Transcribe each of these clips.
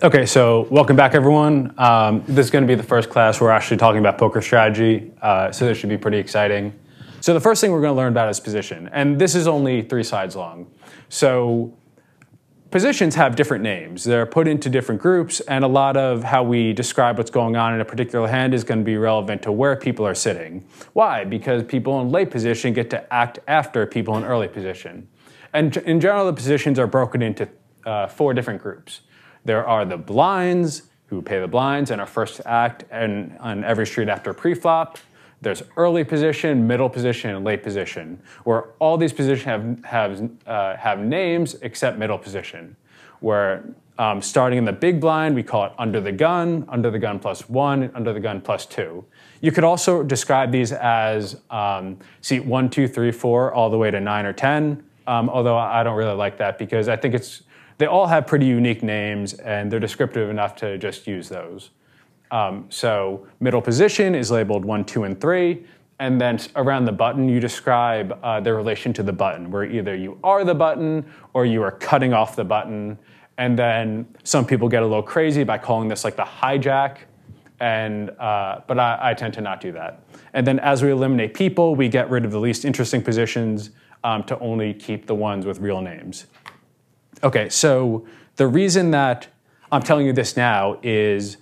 Okay, so welcome back, everyone. Um, this is going to be the first class where we're actually talking about poker strategy, uh, so this should be pretty exciting. So the first thing we're going to learn about is position, and this is only three sides long. So positions have different names. They're put into different groups, and a lot of how we describe what's going on in a particular hand is going to be relevant to where people are sitting. Why? Because people in late position get to act after people in early position. And in general, the positions are broken into uh, four different groups. There are the blinds, who pay the blinds and are first to act and on every street after pre-flop. There's early position, middle position, and late position, where all these positions have, have, uh, have names except middle position, where um, starting in the big blind, we call it under the gun, under the gun plus one, under the gun plus two. You could also describe these as um, seat one, two, three, four, all the way to nine or 10, um, although I don't really like that because I think it's they all have pretty unique names and they're descriptive enough to just use those. Um, so middle position is labeled one, two, and three. And then around the button, you describe uh, their relation to the button, where either you are the button or you are cutting off the button. And then some people get a little crazy by calling this like the hijack. And, uh, but I, I, tend to not do that. And then as we eliminate people, we get rid of the least interesting positions um, to only keep the ones with real names. Okay, so the reason that I'm telling you this now is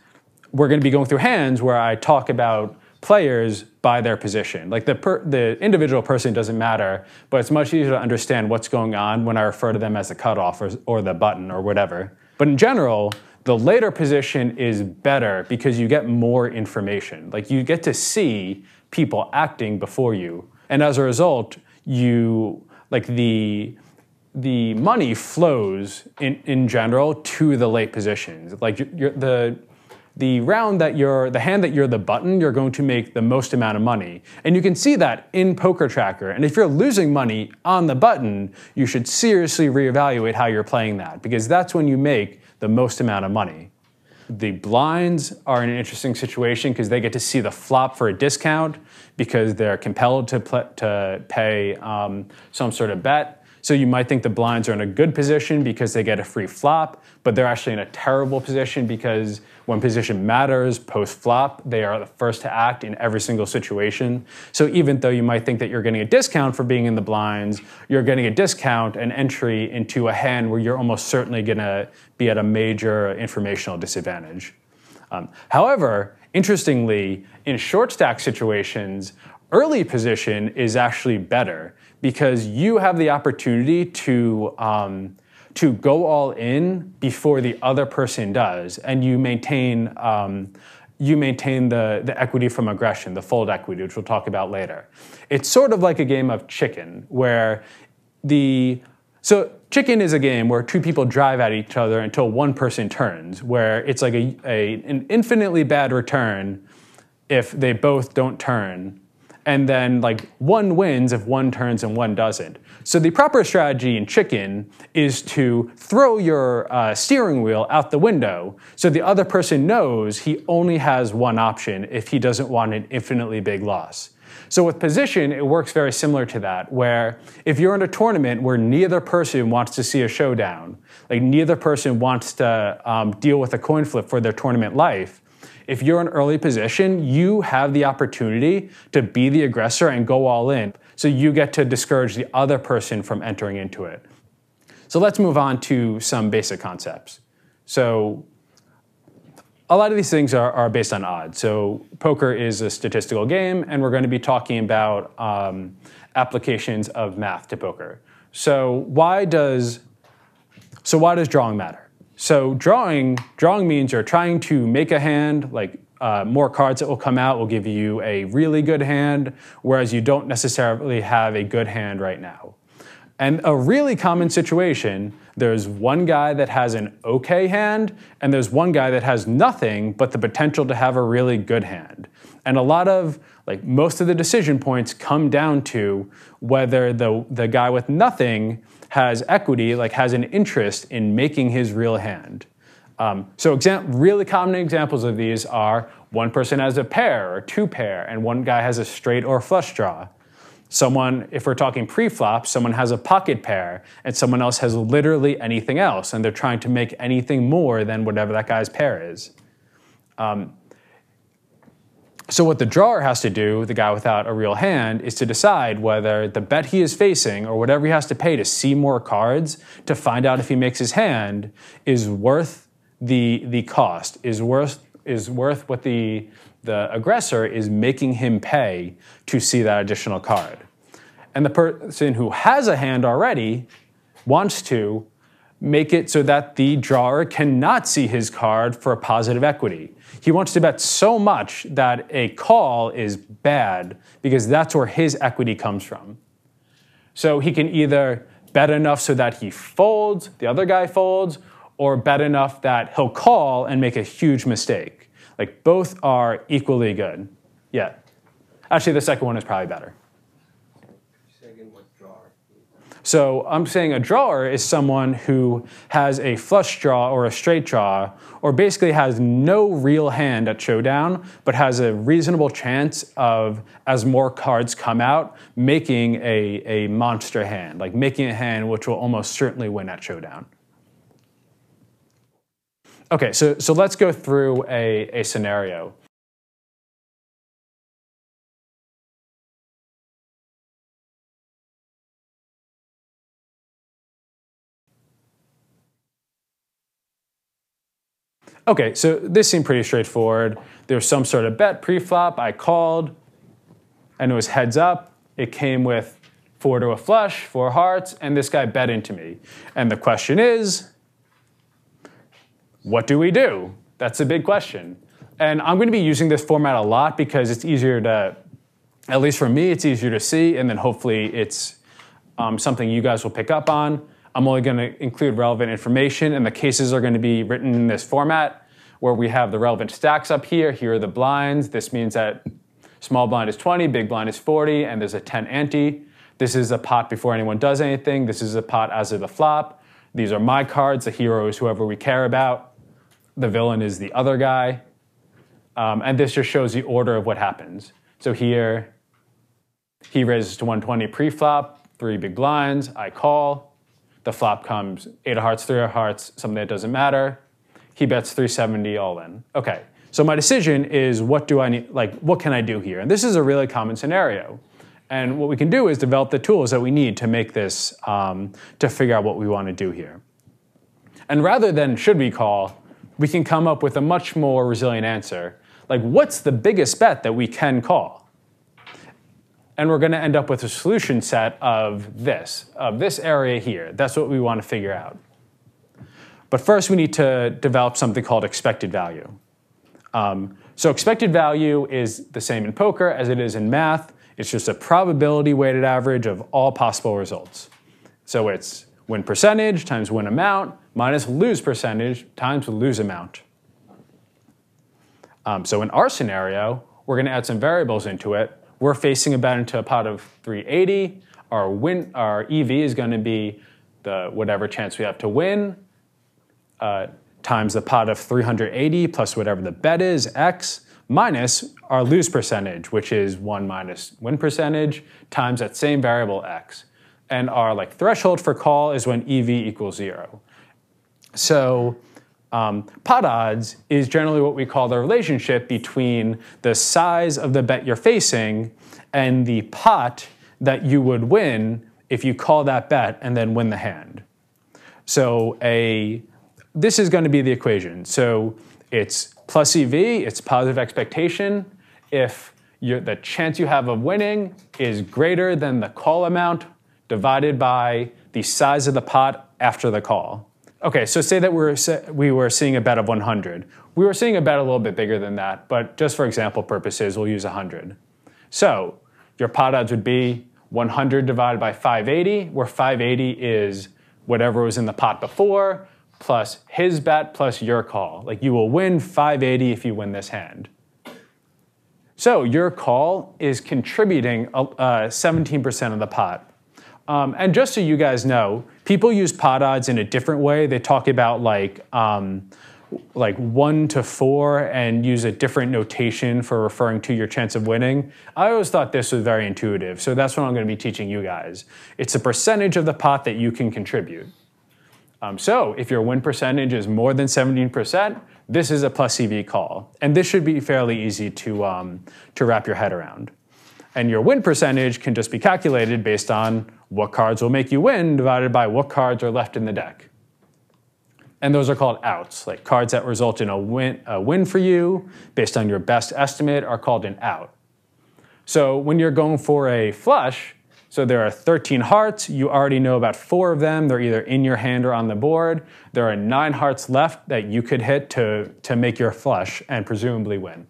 we're going to be going through hands where I talk about players by their position. Like the, per, the individual person doesn't matter, but it's much easier to understand what's going on when I refer to them as the cutoff or, or the button or whatever. But in general, the later position is better because you get more information. Like you get to see people acting before you. And as a result, you, like the, the money flows in, in general to the late positions. Like you're, the the round that you're the hand that you're the button, you're going to make the most amount of money. And you can see that in Poker Tracker. And if you're losing money on the button, you should seriously reevaluate how you're playing that because that's when you make the most amount of money. The blinds are in an interesting situation because they get to see the flop for a discount because they're compelled to, to pay um, some sort of bet. So you might think the blinds are in a good position because they get a free flop, but they're actually in a terrible position because when position matters post flop, they are the first to act in every single situation. So even though you might think that you're getting a discount for being in the blinds, you're getting a discount, an entry into a hand where you're almost certainly going to be at a major informational disadvantage. Um, however, interestingly, in short stack situations, early position is actually better because you have the opportunity to um, to go all in before the other person does, and you maintain um, you maintain the, the equity from aggression, the fold equity, which we'll talk about later. It's sort of like a game of chicken, where the so chicken is a game where two people drive at each other until one person turns, where it's like a, a an infinitely bad return if they both don't turn and then like one wins if one turns and one doesn't. So the proper strategy in chicken is to throw your uh, steering wheel out the window so the other person knows he only has one option if he doesn't want an infinitely big loss. So with position, it works very similar to that, where if you're in a tournament where neither person wants to see a showdown, like neither person wants to um, deal with a coin flip for their tournament life, if you're in early position, you have the opportunity to be the aggressor and go all in. So you get to discourage the other person from entering into it. So let's move on to some basic concepts. So a lot of these things are, are based on odds. So poker is a statistical game, and we're going to be talking about um, applications of math to poker. So why does so why does drawing matter? So drawing, drawing means you're trying to make a hand, like uh, more cards that will come out will give you a really good hand, whereas you don't necessarily have a good hand right now. And a really common situation There's one guy that has an okay hand, and there's one guy that has nothing but the potential to have a really good hand. And a lot of, like, most of the decision points come down to whether the, the guy with nothing has equity, like, has an interest in making his real hand. Um, so, exam- really common examples of these are one person has a pair or two pair, and one guy has a straight or flush draw. Someone, if we're talking pre-flop, someone has a pocket pair and someone else has literally anything else, and they're trying to make anything more than whatever that guy's pair is. Um, so what the drawer has to do, the guy without a real hand, is to decide whether the bet he is facing or whatever he has to pay to see more cards to find out if he makes his hand is worth the the cost, is worth is worth what the the aggressor is making him pay to see that additional card. And the person who has a hand already wants to make it so that the drawer cannot see his card for a positive equity. He wants to bet so much that a call is bad because that's where his equity comes from. So he can either bet enough so that he folds, the other guy folds, or bet enough that he'll call and make a huge mistake. Like both are equally good. Yeah. Actually, the second one is probably better. So I'm saying a drawer is someone who has a flush draw or a straight draw, or basically has no real hand at showdown, but has a reasonable chance of, as more cards come out, making a, a monster hand, like making a hand which will almost certainly win at showdown. Okay, so, so let's go through a, a scenario. Okay, so this seemed pretty straightforward. There was some sort of bet pre-flop. I called, and it was heads up. It came with four to a flush, four hearts, and this guy bet into me. And the question is, what do we do? That's a big question. And I'm going to be using this format a lot because it's easier to, at least for me, it's easier to see, and then hopefully it's um, something you guys will pick up on. I'm only going to include relevant information, and the cases are going to be written in this format where we have the relevant stacks up here. Here are the blinds. This means that small blind is 20, big blind is 40, and there's a 10 ante. This is a pot before anyone does anything. This is a pot as of the flop. These are my cards. The hero is whoever we care about the villain is the other guy. Um, and this just shows the order of what happens. So here, he raises to 120 pre-flop, three big blinds, I call. The flop comes eight of hearts, three of hearts, something that doesn't matter. He bets 370 all in. Okay, so my decision is what do I need, like, what can I do here? And this is a really common scenario. And what we can do is develop the tools that we need to make this, um, to figure out what we want to do here. And rather than should we call, we can come up with a much more resilient answer. Like, what's the biggest bet that we can call? And we're going to end up with a solution set of this, of this area here. That's what we want to figure out. But first, we need to develop something called expected value. Um, so, expected value is the same in poker as it is in math. It's just a probability weighted average of all possible results. So, it's win percentage times win amount minus lose percentage times lose amount. Um, so in our scenario, we're going to add some variables into it. We're facing a bet into a pot of 380. Our win, our EV is going to be the whatever chance we have to win uh, times the pot of 380 plus whatever the bet is, x, minus our lose percentage, which is 1 minus win percentage, times that same variable x. And our like threshold for call is when EV equals 0. So um, pot odds is generally what we call the relationship between the size of the bet you're facing and the pot that you would win if you call that bet and then win the hand. So a this is going to be the equation. So it's plus EV, it's positive expectation. If the chance you have of winning is greater than the call amount divided by the size of the pot after the call. Okay, so say that we're, we were seeing a bet of 100. We were seeing a bet a little bit bigger than that, but just for example purposes, we'll use 100. So your pot odds would be 100 divided by 580, where 580 is whatever was in the pot before, plus his bet plus your call. Like you will win 580 if you win this hand. So your call is contributing uh, 17% of the pot. Um, and just so you guys know, people use pot odds in a different way. They talk about like um, like one to four and use a different notation for referring to your chance of winning. I always thought this was very intuitive, so that's what I'm going to be teaching you guys. It's a percentage of the pot that you can contribute. Um, so if your win percentage is more than 17%, this is a plus EV call. And this should be fairly easy to, um, to wrap your head around. And your win percentage can just be calculated based on what cards will make you win divided by what cards are left in the deck. And those are called outs, like cards that result in a win, a win for you based on your best estimate are called an out. So when you're going for a flush, so there are 13 hearts. You already know about four of them. They're either in your hand or on the board. There are nine hearts left that you could hit to, to make your flush and presumably win.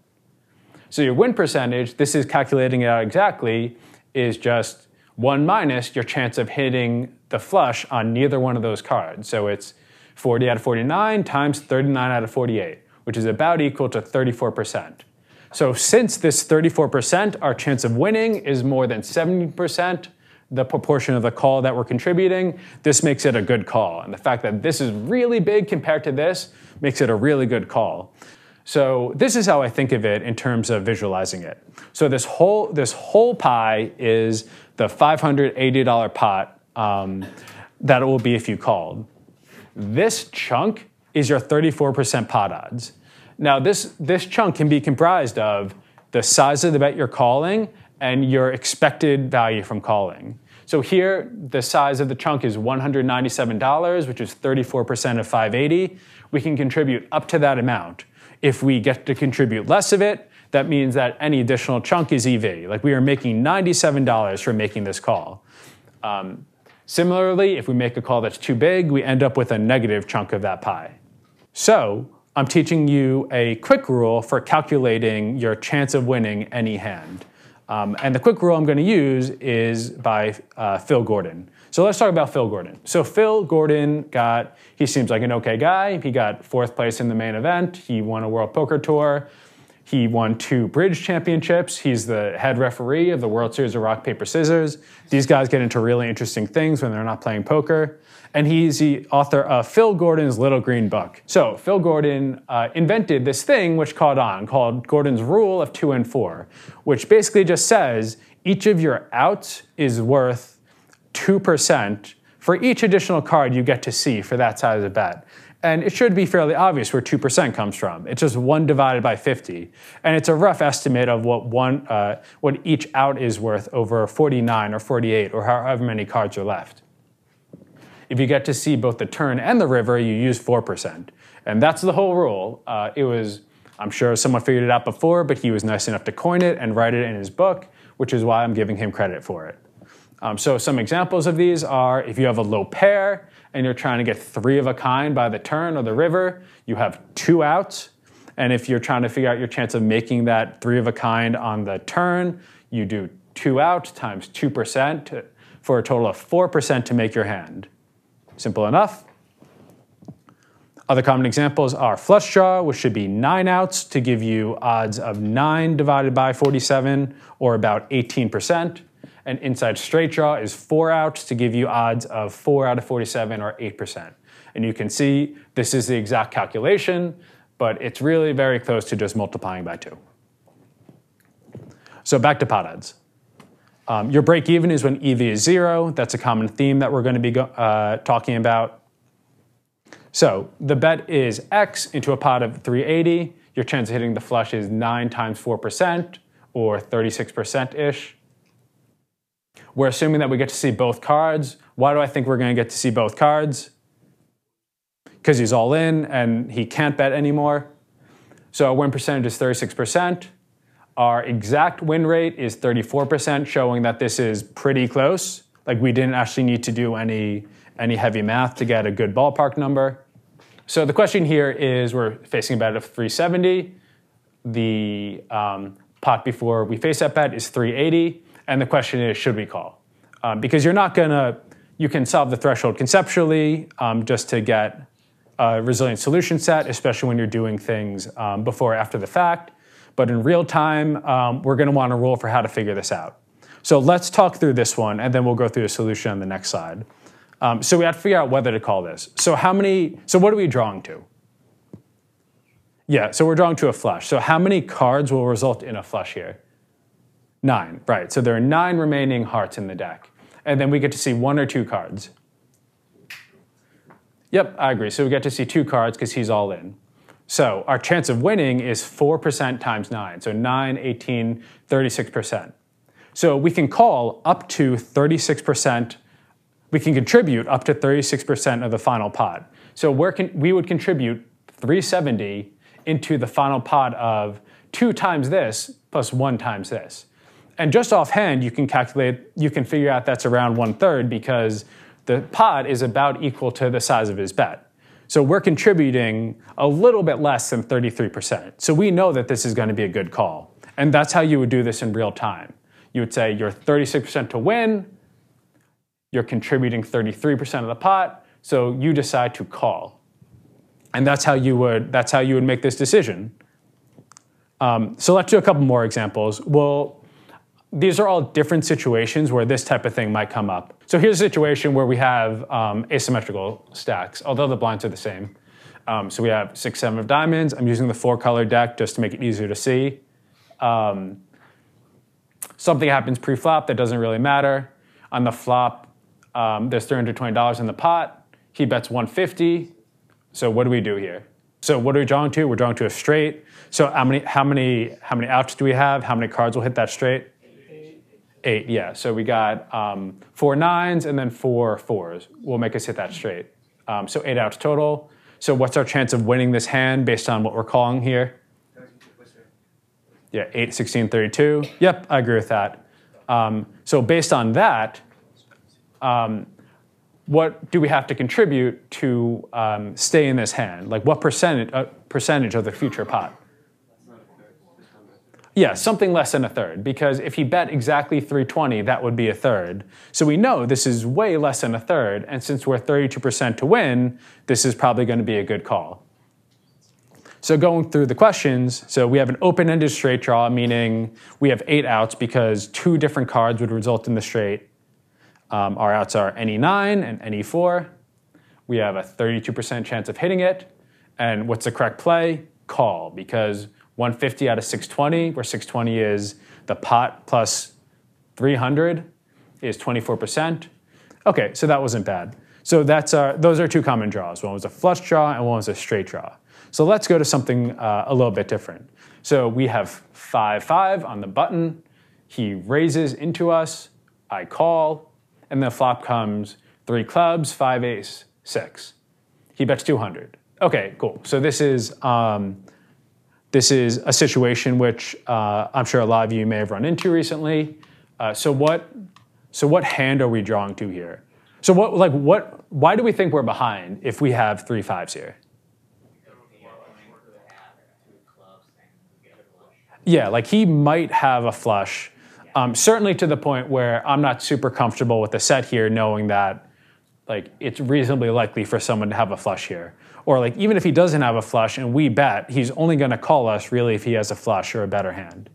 So your win percentage, this is calculating it out exactly, is just one minus your chance of hitting the flush on neither one of those cards. So it's 40 out of 49 times 39 out of 48, which is about equal to 34%. So since this 34%, our chance of winning is more than 70%, the proportion of the call that we're contributing, this makes it a good call. And the fact that this is really big compared to this makes it a really good call. So this is how I think of it in terms of visualizing it. So this whole this whole pie is the $580 pot um, that it will be if you called. This chunk is your 34% pot odds. Now this this chunk can be comprised of the size of the bet you're calling and your expected value from calling. So here, the size of the chunk is $197, which is 34% of 580. We can contribute up to that amount. If we get to contribute less of it, that means that any additional chunk is EV. Like we are making $97 for making this call. Um, similarly, if we make a call that's too big, we end up with a negative chunk of that pie. So I'm teaching you a quick rule for calculating your chance of winning any hand. Um, and the quick rule I'm going to use is by uh, Phil Gordon. So let's talk about Phil Gordon. So Phil Gordon got, he seems like an okay guy. He got fourth place in the main event. He won a World Poker Tour. He won two bridge championships. He's the head referee of the World Series of Rock, Paper, Scissors. These guys get into really interesting things when they're not playing poker and he's the author of Phil Gordon's Little Green Book. So, Phil Gordon uh, invented this thing which caught on called Gordon's Rule of Two and Four, which basically just says each of your outs is worth 2% for each additional card you get to see for that size of bet. And it should be fairly obvious where 2% comes from. It's just 1 divided by 50. And it's a rough estimate of what, one, uh, what each out is worth over 49 or 48 or however many cards are left. If you get to see both the turn and the river, you use 4%. And that's the whole rule. Uh, it was, I'm sure someone figured it out before, but he was nice enough to coin it and write it in his book, which is why I'm giving him credit for it. Um, so some examples of these are if you have a low pair and you're trying to get three of a kind by the turn or the river, you have two outs. And if you're trying to figure out your chance of making that three of a kind on the turn, you do two out times 2% for a total of 4% to make your hand. Simple enough. Other common examples are flush draw, which should be nine outs to give you odds of nine divided by 47, or about 18%. And inside straight draw is four outs to give you odds of four out of 47, or 8%. And you can see this is the exact calculation, but it's really very close to just multiplying by two. So back to pot odds. Um, your break even is when EV is zero. That's a common theme that we're going to be uh, talking about. So the bet is X into a pot of 380. Your chance of hitting the flush is 9 times 4%, or 36% ish. We're assuming that we get to see both cards. Why do I think we're going to get to see both cards? Because he's all in and he can't bet anymore. So our win percentage is 36%. Our exact win rate is 34%, showing that this is pretty close. Like we didn't actually need to do any, any heavy math to get a good ballpark number. So the question here is we're facing a bet of 370. The um, pot before we face that bet is 380. And the question is, should we call? Um, because you're not going to you can solve the threshold conceptually um, just to get a resilient solution set, especially when you're doing things um, before or after the fact. But in real time, um, we're going to want a rule for how to figure this out. So let's talk through this one, and then we'll go through a solution on the next slide. Um, so we have to figure out whether to call this. So how many? So what are we drawing to? Yeah, so we're drawing to a flush. So how many cards will result in a flush here? Nine, right. So there are nine remaining hearts in the deck. And then we get to see one or two cards. Yep, I agree. So we get to see two cards because he's all in. So our chance of winning is 4% times 9. So 9, 18, 36%. So we can call up to 36%, we can contribute up to 36% of the final pot. So where can, we would contribute 370 into the final pot of 2 times this plus 1 times this. And just offhand, you can calculate, you can figure out that's around one third because the pot is about equal to the size of his bet. So we're contributing a little bit less than 33%. So we know that this is going to be a good call. And that's how you would do this in real time. You would say you're 36% to win, you're contributing 33% of the pot, so you decide to call. And that's how you would, that's how you would make this decision. Um, so let's do a couple more examples. We'll these are all different situations where this type of thing might come up. So here's a situation where we have um, asymmetrical stacks, although the blinds are the same. Um, so we have six, seven of diamonds. I'm using the four color deck just to make it easier to see. Um, something happens pre-flop that doesn't really matter. On the flop, um, there's $320 in the pot. He bets 150. So what do we do here? So what are we drawing to? We're drawing to a straight. So how many, how many, how many outs do we have? How many cards will hit that straight? Eight, yeah. So we got um, four nines and then four fours. Will make us hit that straight. Um, so eight outs total. So what's our chance of winning this hand based on what we're calling here? Yeah, 8, 16, 32. Yep, I agree with that. Um, so based on that, um, what do we have to contribute to um, stay in this hand? Like what percentage, uh, percentage of the future pot? Yeah, something less than a third, because if he bet exactly 320, that would be a third. So we know this is way less than a third, and since we're 32% to win, this is probably going to be a good call. So going through the questions, so we have an open-ended straight draw, meaning we have eight outs because two different cards would result in the straight. Um, our outs are any 9 and any 4. We have a 32% chance of hitting it. And what's the correct play? Call, because 150 out of 620, where 620 is the pot plus 300 is 24%. Okay, so that wasn't bad. So that's our, those are two common draws. One was a flush draw and one was a straight draw. So let's go to something uh, a little bit different. So we have 5-5 on the button. He raises into us. I call. And the flop comes three clubs, five ace, six. He bets 200. Okay, cool. So this is um, this is a situation which uh, I'm sure a lot of you may have run into recently. Uh, so what so what hand are we drawing to here? So what like what why do we think we're behind if we have three fives here? Yeah, like he might have a flush. Um, certainly to the point where I'm not super comfortable with the set here, knowing that like it's reasonably likely for someone to have a flush here. Or like even if he doesn't have a flush and we bet, he's only going to call us really if he has a flush or a better hand.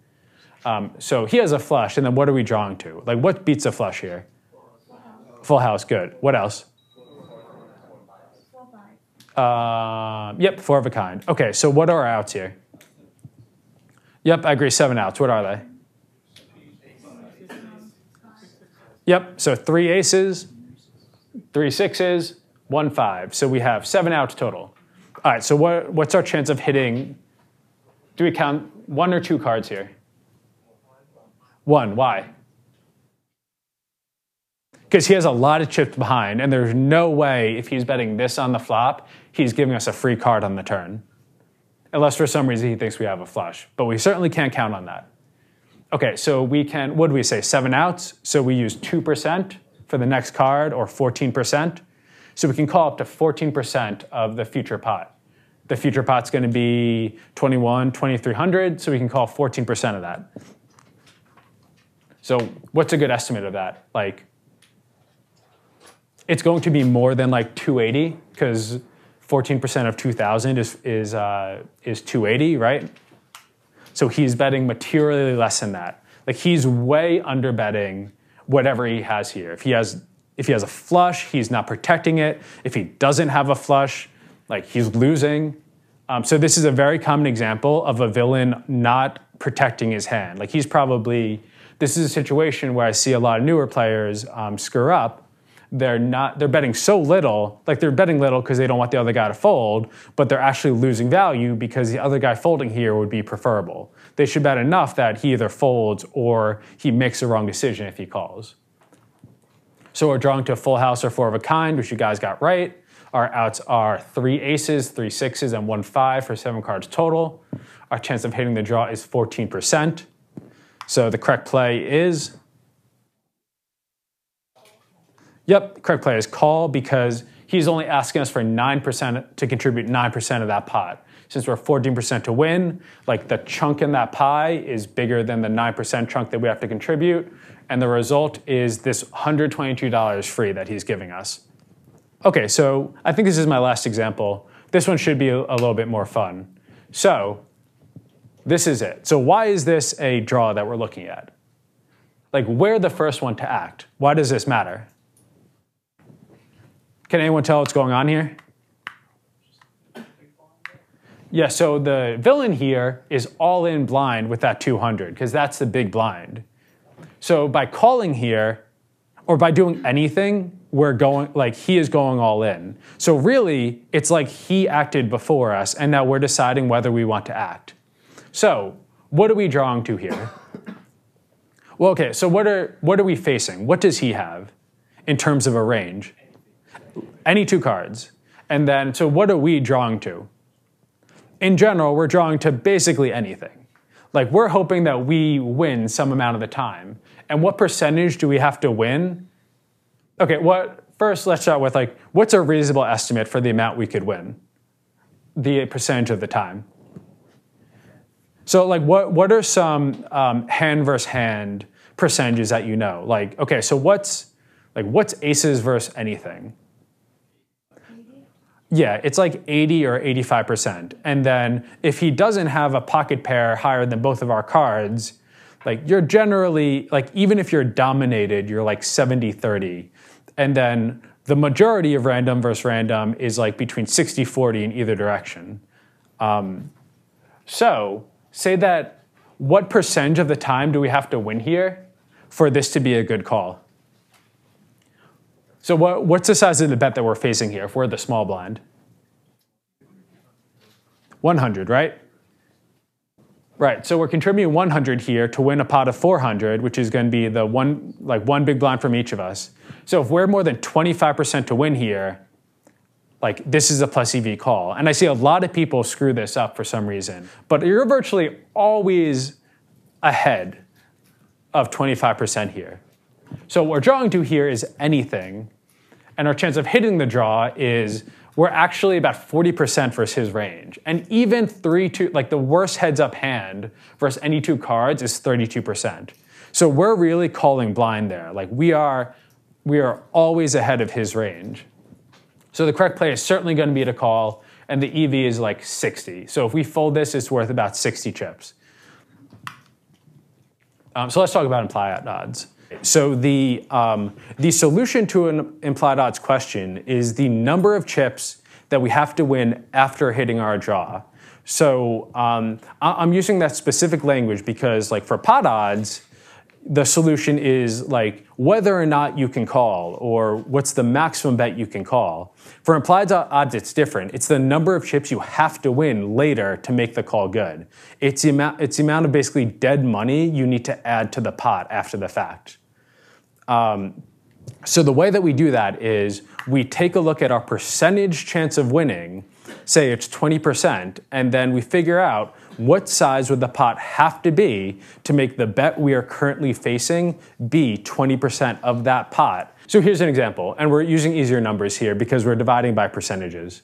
Um, so he has a flush, and then what are we drawing to? Like what beats a flush here? Full house, good. What else? Uh, yep, four of a kind. Okay, so what are our outs here? Yep, I agree, seven outs. What are they? Yep, so three aces, three sixes, one five. So we have seven outs total. All right, so what, what's our chance of hitting? Do we count one or two cards here? One. Why? Because he has a lot of chips behind, and there's no way if he's betting this on the flop, he's giving us a free card on the turn. Unless for some reason he thinks we have a flush. But we certainly can't count on that. Okay, so we can, what do we say, seven outs? So we use 2% for the next card, or 14%. So we can call up to 14% of the future pot. The future pot's going to be 21, 2300, so we can call 14% of that. So what's a good estimate of that? Like it's going to be more than like 280 because 14% of 2,000 is is uh, is 280, right? So he's betting materially less than that. Like he's way under betting whatever he has here. If he has if he has a flush, he's not protecting it. If he doesn't have a flush, like he's losing. Um, so this is a very common example of a villain not protecting his hand. Like he's probably this is a situation where I see a lot of newer players um, screw up. They're not they're betting so little, like they're betting little because they don't want the other guy to fold, but they're actually losing value because the other guy folding here would be preferable. They should bet enough that he either folds or he makes a wrong decision if he calls. So we're drawing to a full house or four of a kind, which you guys got right. Our outs are three aces, three sixes, and one five for seven cards total. Our chance of hitting the draw is 14%. So the correct play is. Yep, correct play is call because he's only asking us for 9% to contribute 9% of that pot. Since we're 14% to win, like the chunk in that pie is bigger than the 9% chunk that we have to contribute. And the result is this $122 free that he's giving us. Okay, so I think this is my last example. This one should be a, little bit more fun. So this is it. So why is this a draw that we're looking at? Like we're the first one to act. Why does this matter? Can anyone tell what's going on here? Yeah, so the villain here is all in blind with that 200 because that's the big blind. So by calling here, or by doing anything, we're going like he is going all in. So really, it's like he acted before us, and now we're deciding whether we want to act. So what are we drawing to here? Well, okay. So what are what are we facing? What does he have in terms of a range? Any two cards. And then, so what are we drawing to? In general, we're drawing to basically anything. Like we're hoping that we win some amount of the time. And what percentage do we have to win? Okay, what first let's start with like what's a reasonable estimate for the amount we could win? The percentage of the time. So like what what are some um, hand versus hand percentages that you know? Like okay, so what's like what's aces versus anything? Yeah, it's like 80 or 85%. And then if he doesn't have a pocket pair higher than both of our cards, like you're generally, like even if you're dominated, you're like 70 30. And then the majority of random versus random is like between 60 40 in either direction. Um, so say that what percentage of the time do we have to win here for this to be a good call? So what, what's the size of the bet that we're facing here if we're the small blind? 100, right? Right, so we're contributing 100 here to win a pot of 400, which is going to be the one, like one big blind from each of us. So if we're more than 25% to win here, like this is a plus EV call. And I see a lot of people screw this up for some reason, but you're virtually always ahead of 25% here. So what we're drawing to here is anything, and our chance of hitting the draw is we're actually about 40% versus his range. And even three, two, like the worst heads up hand versus any two cards is 32%. So we're really calling blind there. Like we are, we are always ahead of his range. So the correct play is certainly going to be to call, and the EV is like 60. So if we fold this, it's worth about 60 chips. Um, so let's talk about implied odds. So the, um, the solution to an implied odds question is the number of chips that we have to win after hitting our draw. So um, I'm using that specific language because, like for pot odds, the solution is like whether or not you can call or what's the maximum bet you can call. For implied odds, it's different. It's the number of chips you have to win later to make the call good. It's the amount, it's the amount of basically dead money you need to add to the pot after the fact. Um, so the way that we do that is we take a look at our percentage chance of winning, say it's 20%, and then we figure out what size would the pot have to be to make the bet we are currently facing be 20% of that pot. So here's an example, and we're using easier numbers here because we're dividing by percentages.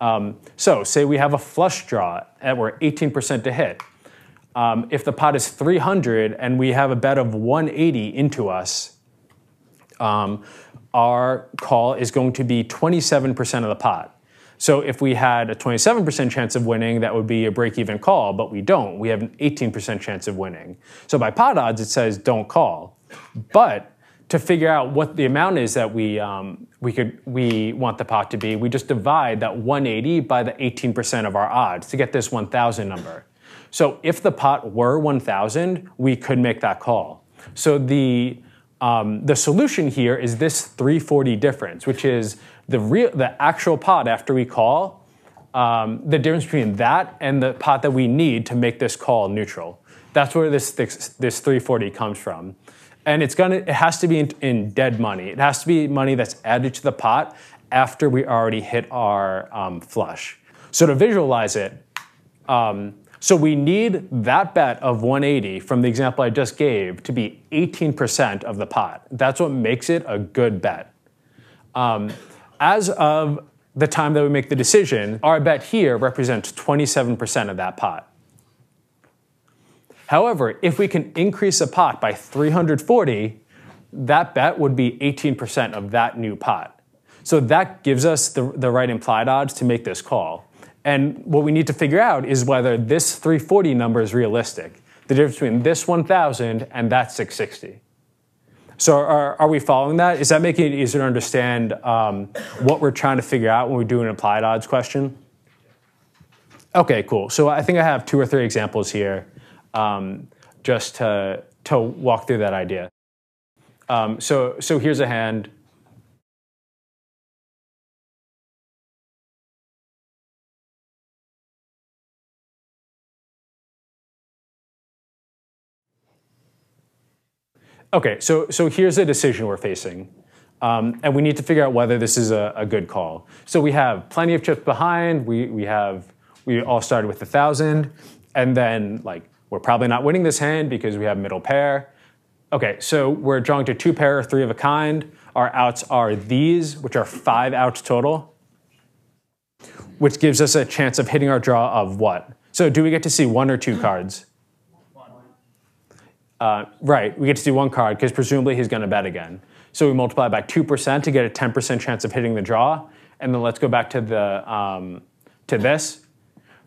Um, so say we have a flush draw and we're 18% to hit. Um, if the pot is 300 and we have a bet of 180 into us, um, our call is going to be 27% of the pot. So if we had a 27% chance of winning, that would be a break even call, but we don't. We have an 18% chance of winning. So by pot odds, it says don't call. But to figure out what the amount is that we, um, we, could, we want the pot to be, we just divide that 180 by the 18% of our odds to get this 1,000 number. So if the pot were 1,000, we could make that call. So the, um, the solution here is this 340 difference, which is the, real, the actual pot after we call, um, the difference between that and the pot that we need to make this call neutral. That's where this, this, this 340 comes from and it's gonna it has to be in, in, dead money. It has to be money that's added to the pot after we already hit our um, flush. So to visualize it, um, so we need that bet of 180 from the example I just gave to be 18% of the pot. That's what makes it a good bet. Um, as of the time that we make the decision, our bet here represents 27% of that pot. However, if we can increase a pot by 340, that bet would be 18% of that new pot. So that gives us the, the right implied odds to make this call. And what we need to figure out is whether this 340 number is realistic, the difference between this 1,000 and that 660. So are, are we following that? Is that making it easier to understand um, what we're trying to figure out when we do an implied odds question? Okay, cool. So I think I have two or three examples here um, just to, to walk through that idea. Um, so, so here's a hand. Okay, so, so here's a decision we're facing. Um, and we need to figure out whether this is a, a, good call. So we have plenty of chips behind. We, we have we all started with a thousand, and then like we're probably not winning this hand because we have middle pair. Okay, so we're drawing to two pair, or three of a kind. Our outs are these, which are five outs total, which gives us a chance of hitting our draw of what? So do we get to see one or two cards? Uh, right, we get to see one card because presumably he's going to bet again. So we multiply by 2% to get a 10% chance of hitting the draw. And then let's go back to, the, um, to this.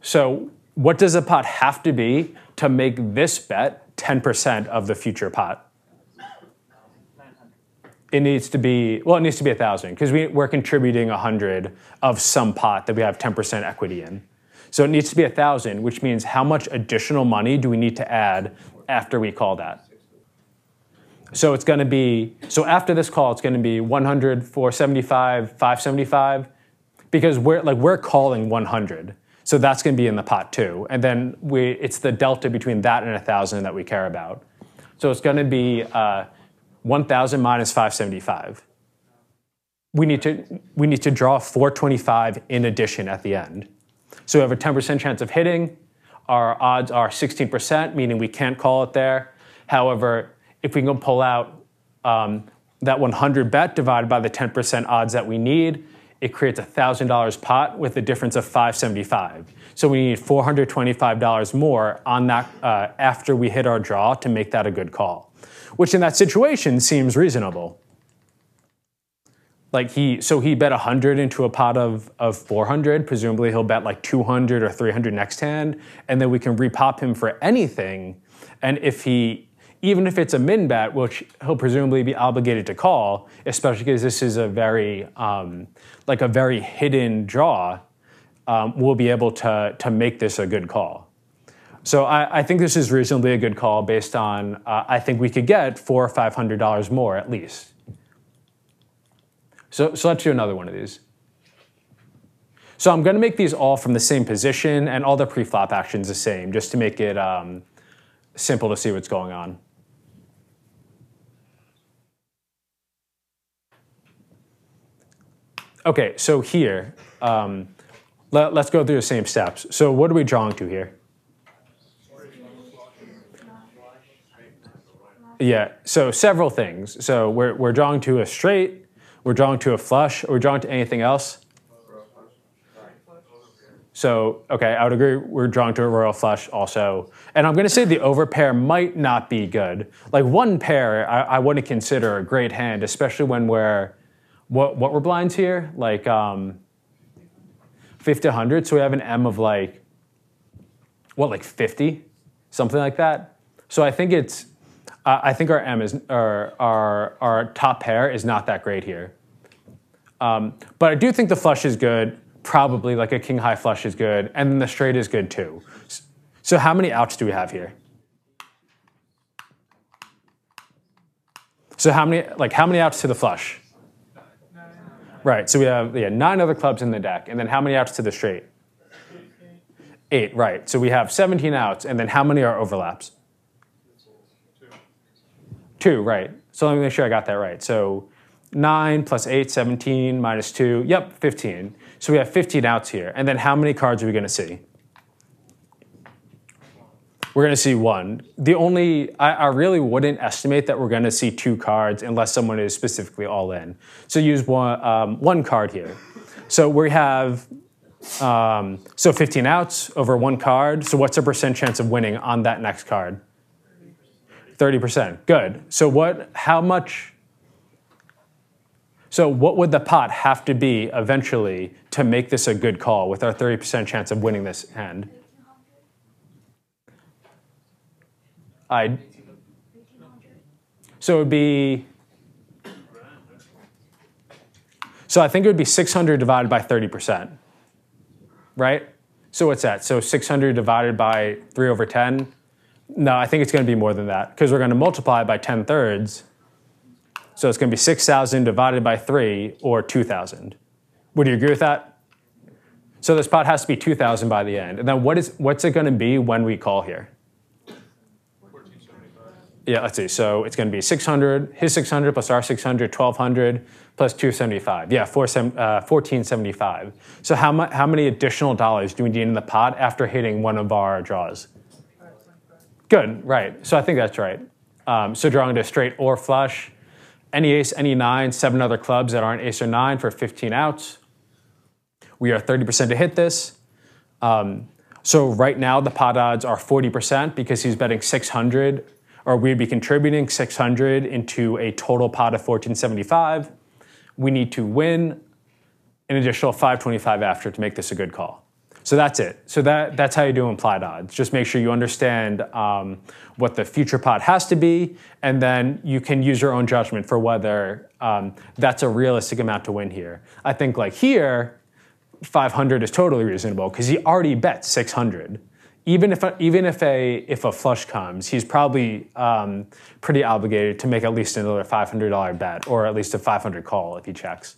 So what does a pot have to be to make this bet 10% of the future pot? It needs to be, well, it needs to be 1,000 because we, we're contributing 100 of some pot that we have 10% equity in. So it needs to be 1,000, which means how much additional money do we need to add after we call that? So it's going to be, so after this call, it's going to be 100, 475, 575, because we're, like, we're calling 100. So that's going to be in the pot too. And then we, it's the delta between that and 1,000 that we care about. So it's going to be uh, 1,000 minus 575. We need, to, we need to draw 425 in addition at the end. So we have a 10% chance of hitting. Our odds are 16%, meaning we can't call it there. However, if we can pull out um, that 100 bet divided by the 10% odds that we need, it creates a $1,000 pot with a difference of 575. So we need $425 more on that uh, after we hit our draw to make that a good call, which in that situation seems reasonable. Like he, so he bet 100 into a pot of, of 400. Presumably he'll bet like 200 or 300 next hand, and then we can repop him for anything. And if he even if it's a min bet, which he'll presumably be obligated to call, especially because this is a very um, like a very hidden draw, um, we'll be able to to make this a good call. So I, I think this is reasonably a good call based on uh, I think we could get four or five hundred dollars more at least. So so let's do another one of these. So I'm going to make these all from the same position and all the pre-flop actions the same, just to make it um, simple to see what's going on. Okay, so here, um, let, us go through the same steps. So what are we drawing to here? Yeah, so several things. So we're, we're drawing to a straight, we're drawing to a flush, Are we're drawing to anything else? So, okay, I would agree we're drawing to a royal flush also. And I'm going to say the overpair might not be good. Like one pair, I, I wouldn't consider a great hand, especially when we're what what were blinds here? Like um, 50 100. So we have an M of like what, like 50, something like that. So I think it's uh, I think our M is our our our top pair is not that great here. Um, but I do think the flush is good. Probably like a king high flush is good, and then the straight is good too. So how many outs do we have here? So how many like how many outs to the flush? Right. So we have yeah, nine other clubs in the deck, and then how many outs to the straight? Eight. Right. So we have 17 outs, and then how many are overlaps? Two. Right. So let me make sure I got that right. So 9 plus 8, 17, minus 2, yep, 15. So we have 15 outs here. And then how many cards are we going to see? We're going to see one. The only, I, I really wouldn't estimate that we're going to see two cards unless someone is specifically all in. So use one, um, one card here. So we have, um, so 15 outs over one card. So what's a percent chance of winning on that next card? 30%. Good. So what, how much, so, what would the pot have to be eventually to make this a good call with our 30% chance of winning this hand? I. So it would be. So I think it would be 600 divided by 30%, right? So what's that? So 600 divided by 3 over 10? No, I think it's going to be more than that because we're going to multiply by 10 thirds so it's going to be 6,000 divided by 3 or 2,000. Would you agree with that? So this pot has to be 2,000 by the end. And then what is, what's it going to be when we call here? Yeah, let's see. So it's going to be 600, his 600 plus our 600, 1,200 plus 275. Yeah, 4, uh, 1475. So how, mu- how many additional dollars do we need in the pot after hitting one of our draws? Good, right. So I think that's right. Um, so drawing to straight or flush, any ace, any nine, seven other clubs that aren't ace or nine for 15 outs. We are 30% to hit this. Um, so right now the pot odds are 40% because he's betting 600, or we'd be contributing 600 into a total pot of 1475. We need to win an additional 525 after to make this a good call. So that's it. So that, that's how you do implied odds. Just make sure you understand um, what the future pot has to be, and then you can use your own judgment for whether um, that's a realistic amount to win here. I think like here, 500 is totally reasonable because he already bet 600. Even if even if a if a flush comes, he's probably um, pretty obligated to make at least another $500 bet or at least a 500 call if he checks.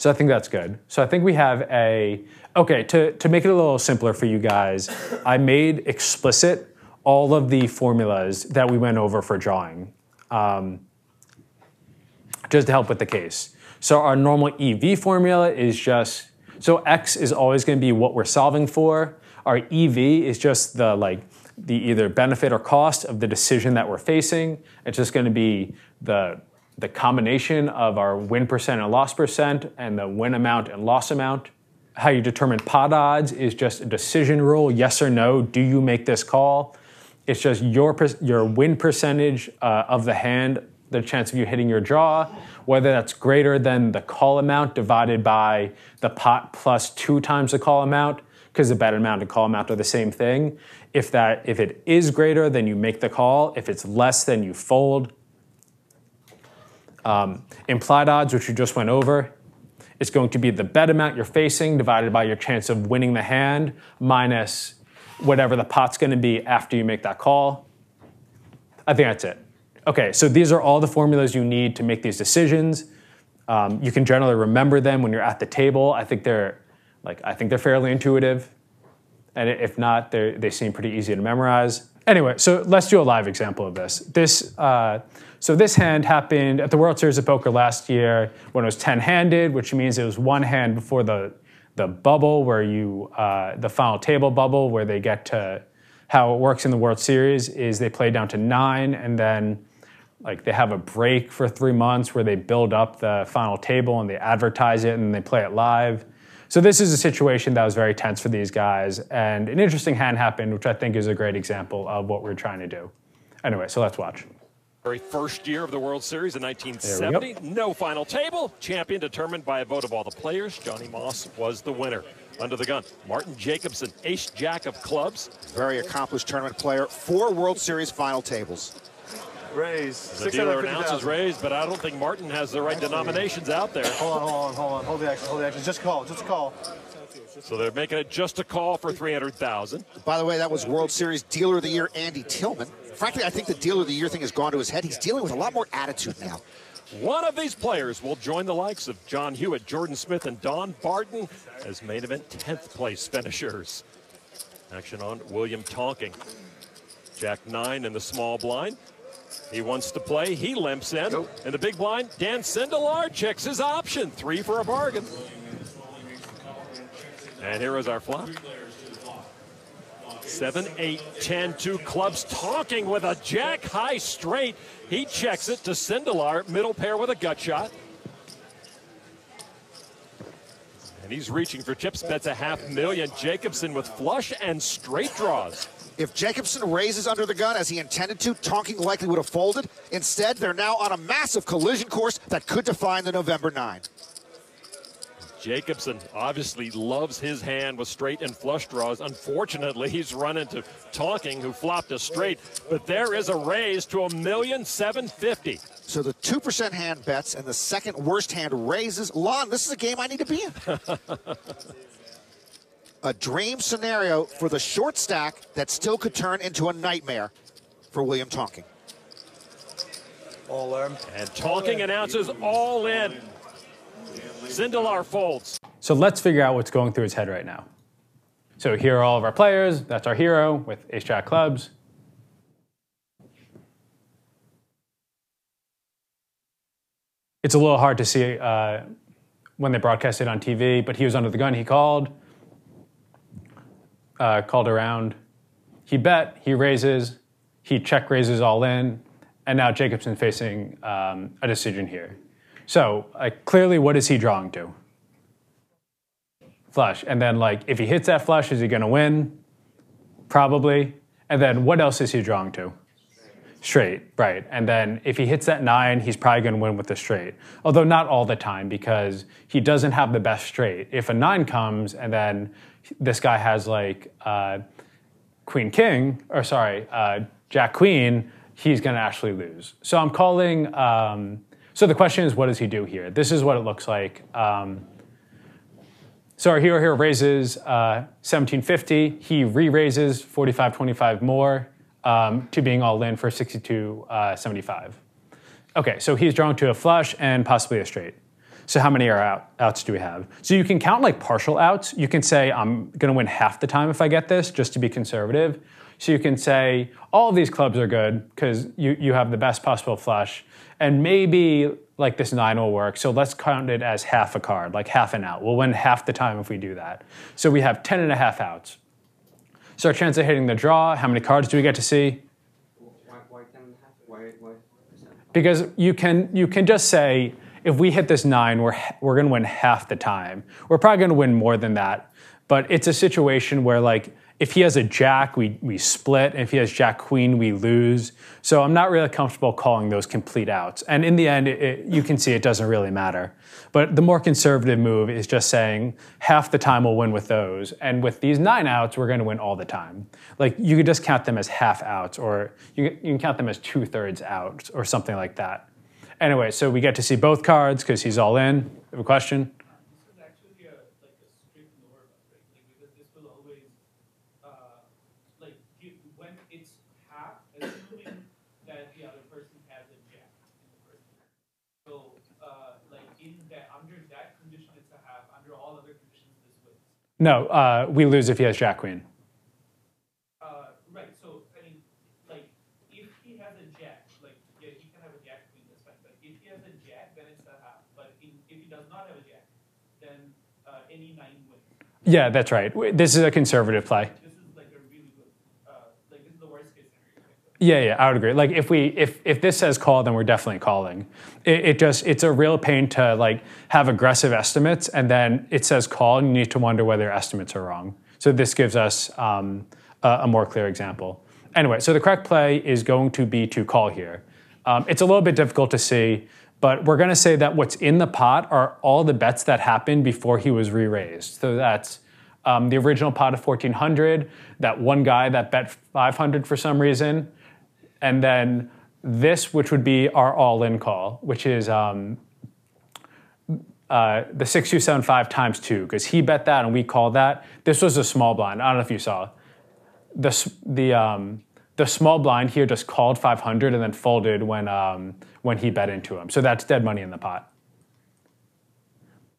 So I think that's good. So I think we have a Okay, to, to make it a little simpler for you guys, I made explicit all of the formulas that we went over for drawing, um, just to help with the case. So our normal EV formula is just, so X is always gonna be what we're solving for. Our EV is just the like, the either benefit or cost of the decision that we're facing. It's just gonna be the, the combination of our win percent and loss percent and the win amount and loss amount how you determine pot odds is just a decision rule yes or no. Do you make this call? It's just your, your win percentage uh, of the hand, the chance of you hitting your draw, whether that's greater than the call amount divided by the pot plus two times the call amount, because the bet amount and call amount are the same thing. If that if it is greater, then you make the call. If it's less, then you fold. Um, implied odds, which we just went over, it's going to be the bet amount you're facing divided by your chance of winning the hand minus whatever the pot's going to be after you make that call. I think that's it. Okay, so these are all the formulas you need to make these decisions. Um, you can generally remember them when you're at the table. I think they're like I think they're fairly intuitive, and if not, they seem pretty easy to memorize. Anyway, so let's do a live example of this. This uh, so this hand happened at the World Series of Poker last year when it was 10-handed, which means it was one hand before the the bubble where you uh, the final table bubble where they get to how it works in the World Series is they play down to nine and then like they have a break for three months where they build up the final table and they advertise it and they play it live. So this is a situation that was very tense for these guys, and an interesting hand happened, which I think is a great example of what we're trying to do. Anyway, so let's watch. Very first year of the World Series in 1970. No final table. Champion determined by a vote of all the players. Johnny Moss was the winner. Under the gun, Martin Jacobson, ace jack of clubs. Very accomplished tournament player. Four World Series final tables. Raise. The dealer announces raised, but I don't think Martin has the right denominations out there. Hold on, hold on, hold on. Hold the action, hold the action. Just call, just call. So they're making it just a call for 300,000. By the way, that was World Series Dealer of the Year Andy Tillman. Frankly, I think the Dealer of the Year thing has gone to his head. He's dealing with a lot more attitude now. One of these players will join the likes of John Hewitt, Jordan Smith, and Don Barton as main event 10th place finishers. Action on William Tonking. Jack 9 in the small blind. He wants to play. He limps in. and the big blind, Dan Sindelar checks his option. Three for a bargain. And here is our flop. 7, 8, 10, two clubs Tonking with a jack high straight. He checks it to Sindelar, middle pair with a gut shot. And he's reaching for chips, bets a half million. Jacobson with flush and straight draws. If Jacobson raises under the gun as he intended to, Tonking likely would have folded. Instead, they're now on a massive collision course that could define the November 9. Jacobson obviously loves his hand with straight and flush draws. Unfortunately, he's run into Tonking, who flopped a straight. But there is a raise to a million seven fifty. So the 2% hand bets and the second worst hand raises. Lon, this is a game I need to be in. a dream scenario for the short stack that still could turn into a nightmare for William Tonking. All in. And Tonking announces all in. Sindelar folds. So let's figure out what's going through his head right now. So here are all of our players. That's our hero with ace jack clubs. It's a little hard to see uh, when they broadcast it on TV, but he was under the gun. He called, uh, called around. He bet, he raises, he check raises all in, and now Jacobson facing um, a decision here. So, like, clearly, what is he drawing to? Flush. And then, like, if he hits that flush, is he going to win? Probably. And then, what else is he drawing to? Straight, right. And then, if he hits that nine, he's probably going to win with the straight. Although, not all the time, because he doesn't have the best straight. If a nine comes and then this guy has, like, uh, Queen King, or sorry, uh, Jack Queen, he's going to actually lose. So, I'm calling. Um, so the question is, what does he do here? This is what it looks like. Um, so our hero here raises uh, 1750. He re-raises 4525 more um, to being all in for 6275. Uh, okay, so he's drawn to a flush and possibly a straight. So how many are out, outs do we have? So you can count like partial outs. You can say I'm going to win half the time if I get this, just to be conservative. So you can say all of these clubs are good because you, you have the best possible flush and maybe like this nine will work. So let's count it as half a card, like half an out. We'll win half the time if we do that. So we have 10 and a half outs. So our chance of hitting the draw, how many cards do we get to see? Why, why 10 and? Why, why? Because you can, you can just say, if we hit this nine, we're, we're going to win half the time. We're probably going to win more than that. But it's a situation where like if he has a jack, we, we split. And if he has jack queen, we lose. So I'm not really comfortable calling those complete outs. And in the end, it, it, you can see it doesn't really matter. But the more conservative move is just saying half the time we'll win with those. And with these nine outs, we're going to win all the time. Like you could just count them as half outs, or you, you can count them as two thirds outs, or something like that. Anyway, so we get to see both cards because he's all in. You have a question? No, uh, we lose if he has Jack Queen. Uh, right. So I mean, like, if he has a Jack, like, yeah, he can have a Jack Queen. That's fine. But if he has a Jack, then it's a half. But in, if he does not have a Jack, then uh, any nine wins. Yeah, that's right. This is a conservative play. This is like a really good. Uh, like this is the worst case. Yeah, yeah, I would agree. Like if we if if this says call, then we're definitely calling. It, it, just it's a real pain to like have aggressive estimates, and then it says call, and you need to wonder whether estimates are wrong. So this gives us um, a, a, more clear example. Anyway, so the correct play is going to be to call here. Um, it's a little bit difficult to see, but we're going to say that what's in the pot are all the bets that happened before he was re-raised. So that's um, the original pot of 1400, that one guy that bet 500 for some reason, and then this, which would be our all-in call, which is um, uh, the 6275 times two, because he bet that and we called that. This was a small blind. I don't know if you saw. The, the, um, the small blind here just called 500 and then folded when, um, when he bet into him. So that's dead money in the pot.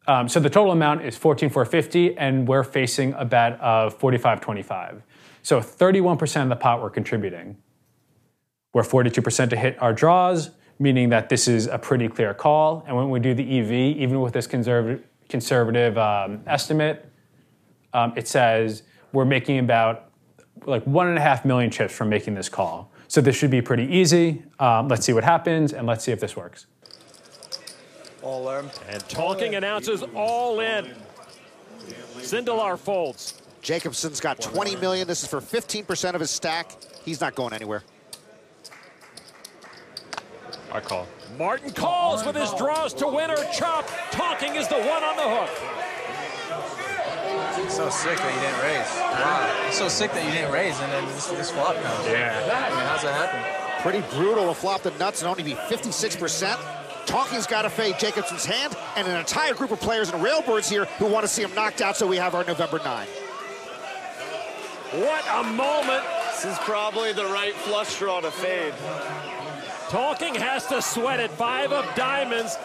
Um, so the total amount is 14450 and we're facing a bet of 4525. So 31% of the pot we're contributing. We're 42% to hit our draws, meaning that this is a pretty clear call. And when we do the EV, even with this conservative, conservative um, estimate, um, it says we're making about like one and a half million chips from making this call. So this should be pretty easy. Um, let's see what happens, and let's see if this works. All in. And Tonking announces all in. Sindelar folds. Jacobson's got 20 million. This is for 15% of his stack. He's not going anywhere. I call. Martin calls with his draws to winner chop. Tonking is the one on the hook. So sick that you didn't raise. Wow. It's so sick that you didn't raise and then this, this flop comes. Yeah. I mean, how's that happen? Pretty brutal to flop the nuts and only be 56%. Tonking's got to fade Jacobson's hand and an entire group of players and railbirds here who want to see him knocked out so we have our November 9. What a moment. This is probably the right flush draw to fade. Talking has to sweat it. Five of diamonds.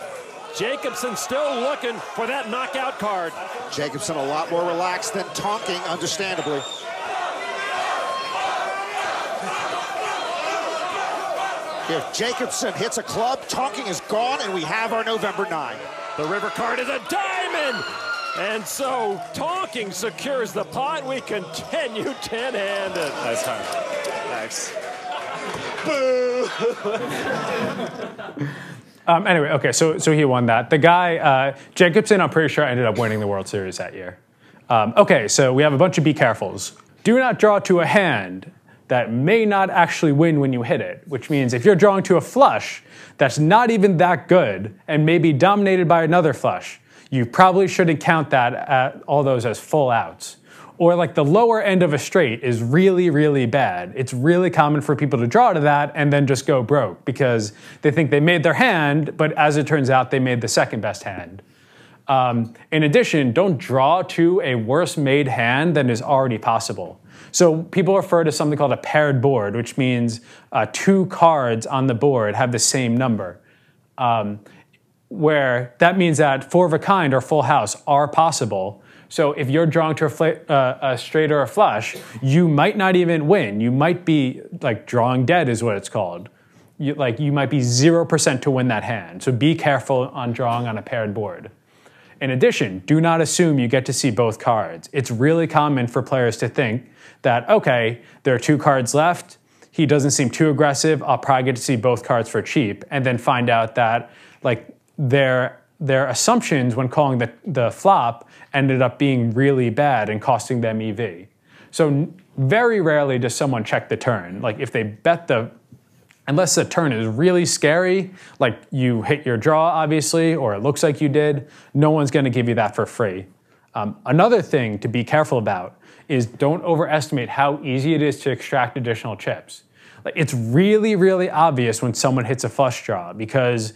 Jacobson still looking for that knockout card. Jacobson a lot more relaxed than Tonking, understandably. If Jacobson hits a club, Tonking is gone, and we have our November 9. The river card is a diamond! And so Tonking secures the pot. We continue 10-handed. Nice time. Nice. Boo! um, anyway, okay, so so he won that. The guy uh, Jacobson, I'm pretty sure ended up winning the World Series that year. Um, okay, so we have a bunch of be carefuls. Do not draw to a hand that may not actually win when you hit it, which means if you're drawing to a flush that's not even that good and may be dominated by another flush, you probably shouldn't count that at all those as full outs. Or like the lower end of a straight is really, really bad. It's really common for people to draw to that and then just go broke because they think they made their hand, but as it turns out, they made the second best hand. Um, in addition, don't draw to a worse made hand than is already possible. So people refer to something called a paired board, which means uh, two cards on the board have the same number. Um, where that means that four of a kind or full house are possible. So if you're drawing to a, fl- uh, a straight or a flush, you might not even win. You might be like drawing dead, is what it's called. You, like you might be zero percent to win that hand. So be careful on drawing on a paired board. In addition, do not assume you get to see both cards. It's really common for players to think that, okay, there are two cards left. He doesn't seem too aggressive. I'll probably get to see both cards for cheap. And then find out that, like, their, their assumptions when calling the, the flop ended up being really bad and costing them EV. So, very rarely does someone check the turn. Like, if they bet the unless the turn is really scary, like you hit your draw, obviously, or it looks like you did, no one's going to give you that for free. Um, another thing to be careful about is don't overestimate how easy it is to extract additional chips. Like it's really, really obvious when someone hits a flush draw because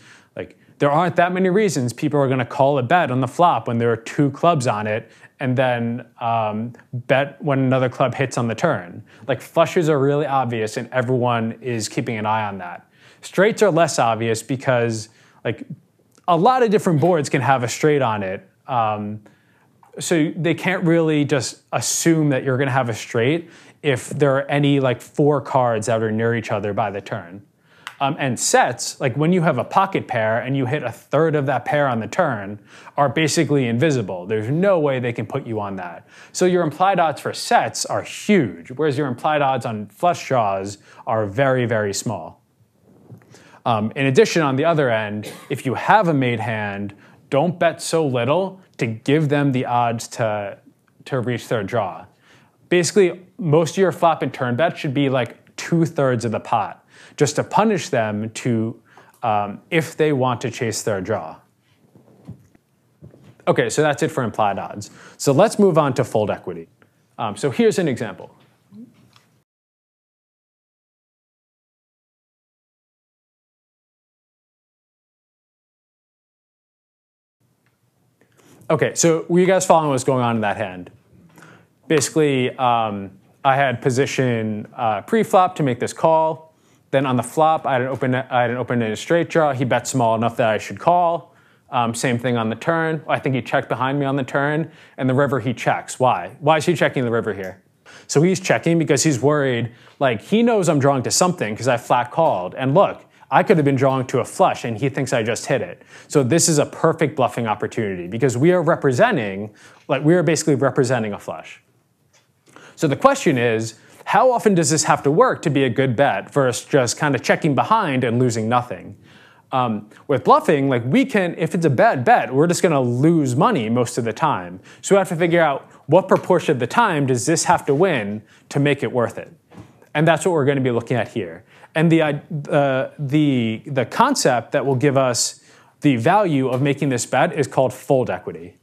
there aren't that many reasons people are going to call a bet on the flop when there are two clubs on it and then um, bet when another club hits on the turn. Like flushes are really obvious, and everyone is keeping an eye on that. Straights are less obvious because like a lot of different boards can have a straight on it. Um, so they can't really just assume that you're going to have a straight if there are any like four cards that are near each other by the turn. Um, and sets, like when you have a pocket pair and you hit a third of that pair on the turn, are basically invisible. There's no way they can put you on that. So your implied odds for sets are huge, whereas your implied odds on flush draws are very, very small. Um, in addition, on the other end, if you have a made hand, don't bet so little to give them the odds to, to reach their draw. Basically, most of your flop and turn bets should be like two thirds of the pot, just to punish them to um, if they want to chase their draw. Okay, so that's it for implied odds. So let's move on to fold equity. Um, so here's an example. Okay, so were you guys following what's going on in that hand? Basically, um, I had position uh, pre-flop to make this call. Then on the flop, I had an open, I had an open-ended straight draw. He bet small enough that I should call. Um, same thing on the turn. I think he checked behind me on the turn, and the river he checks. Why? Why is he checking the river here? So he's checking because he's worried, like he knows I'm drawing to something because I flat called. And look, I could have been drawing to a flush and he thinks I just hit it. So this is a perfect bluffing opportunity because we are representing, like we are basically representing a flush. So the question is, how often does this have to work to be a good bet versus just kind of checking behind and losing nothing? Um, with bluffing, like we can, if it's a bad bet, we're just going to lose money most of the time. So we have to figure out what proportion of the time does this have to win to make it worth it. And that's what we're going to be looking at here. And the, uh, the, the concept that will give us the value of making this bet is called fold equity.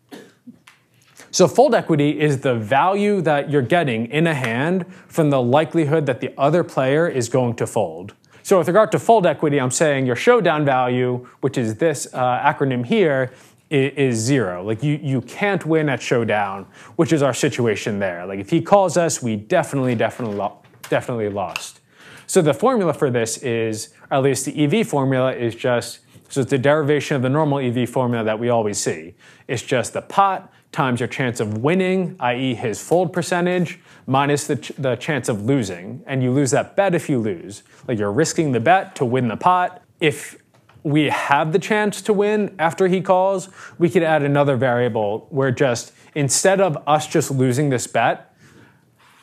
So fold equity is the value that you're getting in a hand from the likelihood that the other player is going to fold. So with regard to fold equity, I'm saying your showdown value, which is this uh, acronym here, is, zero. Like you, you can't win at showdown, which is our situation there. Like if he calls us, we definitely, definitely, lo- definitely lost. So the formula for this is, at least the EV formula is just, so it's the derivation of the normal EV formula that we always see. It's just the pot times your chance of winning, i.e. his fold percentage, minus the, ch- the chance of losing. And you lose that bet if you lose. Like you're risking the bet to win the pot. If we have the chance to win after he calls, we could add another variable where just instead of us just losing this bet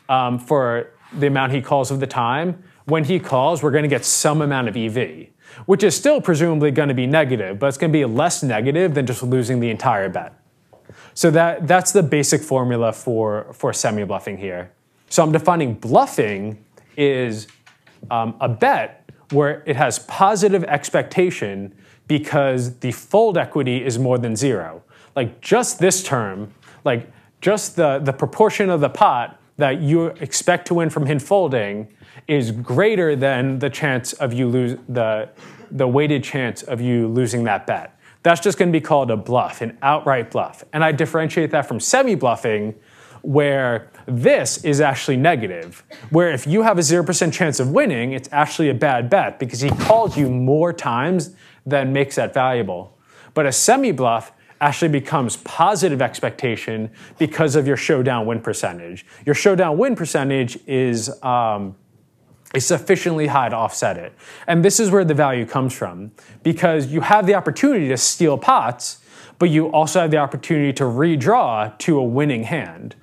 um, for the amount he calls of the time, when he calls, we're going to get some amount of EV, which is still presumably going to be negative, but it's going to be less negative than just losing the entire bet. So that, that's the basic formula for, for semi-bluffing here. So I'm defining bluffing is um, a bet where it has positive expectation because the fold equity is more than zero. Like just this term, like just the, the proportion of the pot that you expect to win from him folding is greater than the chance of you lose the the weighted chance of you losing that bet. That's just going to be called a bluff, an outright bluff. And I differentiate that from semi-bluffing where this is actually negative. Where if you have a 0% chance of winning, it's actually a bad bet because he calls you more times than makes that valuable. But a semi-bluff actually becomes positive expectation because of your showdown win percentage. Your showdown win percentage is um, is sufficiently high to offset it. And this is where the value comes from because you have the opportunity to steal pots, but you also have the opportunity to redraw to a winning hand.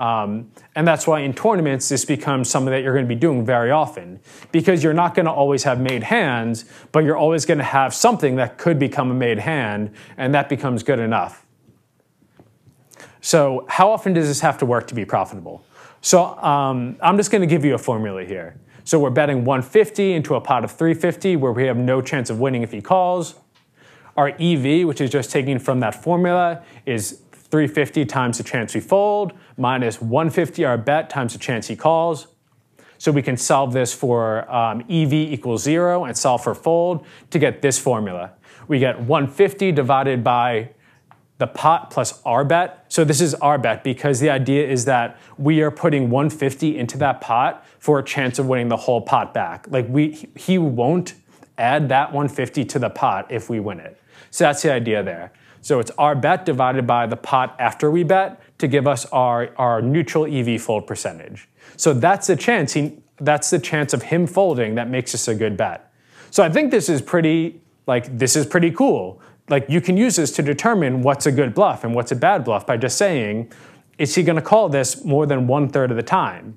Um, and that's why in tournaments, this becomes something that you're going to be doing very often because you're not going to always have made hands, but you're always going to have something that could become a made hand, and that becomes good enough. So, how often does this have to work to be profitable? So, um, I'm just going to give you a formula here. So we're betting 150 into a pot of 350 where we have no chance of winning if he calls. Our EV, which is just taking from that formula, is 350 times the chance we fold minus 150 our bet times the chance he calls. So we can solve this for um, EV equals zero and solve for fold to get this formula. We get 150 divided by the pot plus our bet. So this is our bet because the idea is that we are putting 150 into that pot for a chance of winning the whole pot back. Like we he won't add that 150 to the pot if we win it. So that's the idea there. So it's our bet divided by the pot after we bet to give us our, our neutral EV fold percentage. So that's the chance he that's the chance of him folding that makes us a good bet. So I think this is pretty like this is pretty cool like you can use this to determine what's a good bluff and what's a bad bluff by just saying, is he going to call this more than one third of the time?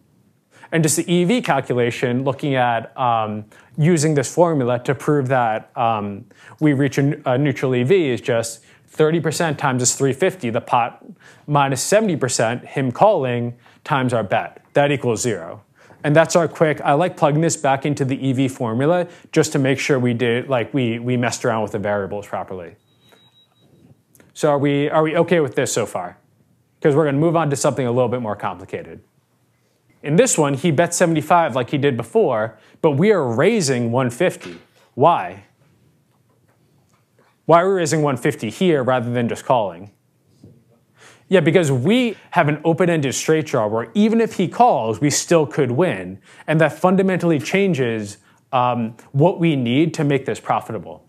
And just the EV calculation, looking at um, using this formula to prove that um, we reach a, a, neutral EV is just 30% times this 350, the pot, minus 70%, him calling, times our bet. That equals zero. And that's our quick, I like plugging this back into the EV formula just to make sure we did, like we, we messed around with the variables properly. So are we, are we okay with this so far? Because we're gonna move on to something a little bit more complicated. In this one, he bet 75 like he did before, but we are raising 150. Why? Why are we raising 150 here rather than just calling? Yeah, because we have an open-ended straight draw where even if he calls, we still could win, and that fundamentally changes um, what we need to make this profitable.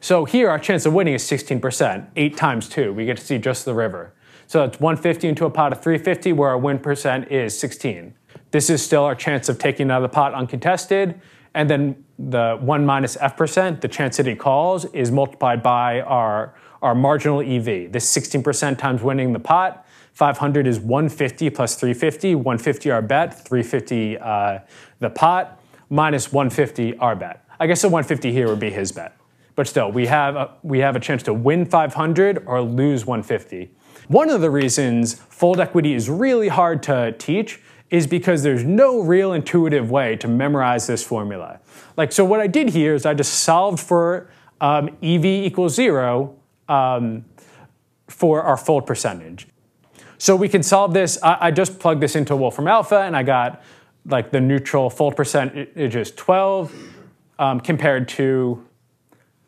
So here, our chance of winning is 16%, 8 times 2. We get to see just the river. So it's 150 into a pot of 350, where our win percent is 16. This is still our chance of taking the pot uncontested, and then the 1 minus f percent, the chance that he calls, is multiplied by our our marginal EV. This 16% times winning the pot. 500 is 150 plus 350. 150 our bet, 350 uh, the pot, minus 150 our bet. I guess the 150 here would be his bet. But still, we have a, we have a chance to win 500 or lose 150. One of the reasons fold equity is really hard to teach is because there's no real intuitive way to memorize this formula. Like, so what I did here is I just solved for um, EV equals zero um, for our fold percentage. So we can solve this. I, I just plugged this into Wolfram Alpha and I got like the neutral fold percentage is 12 um, compared to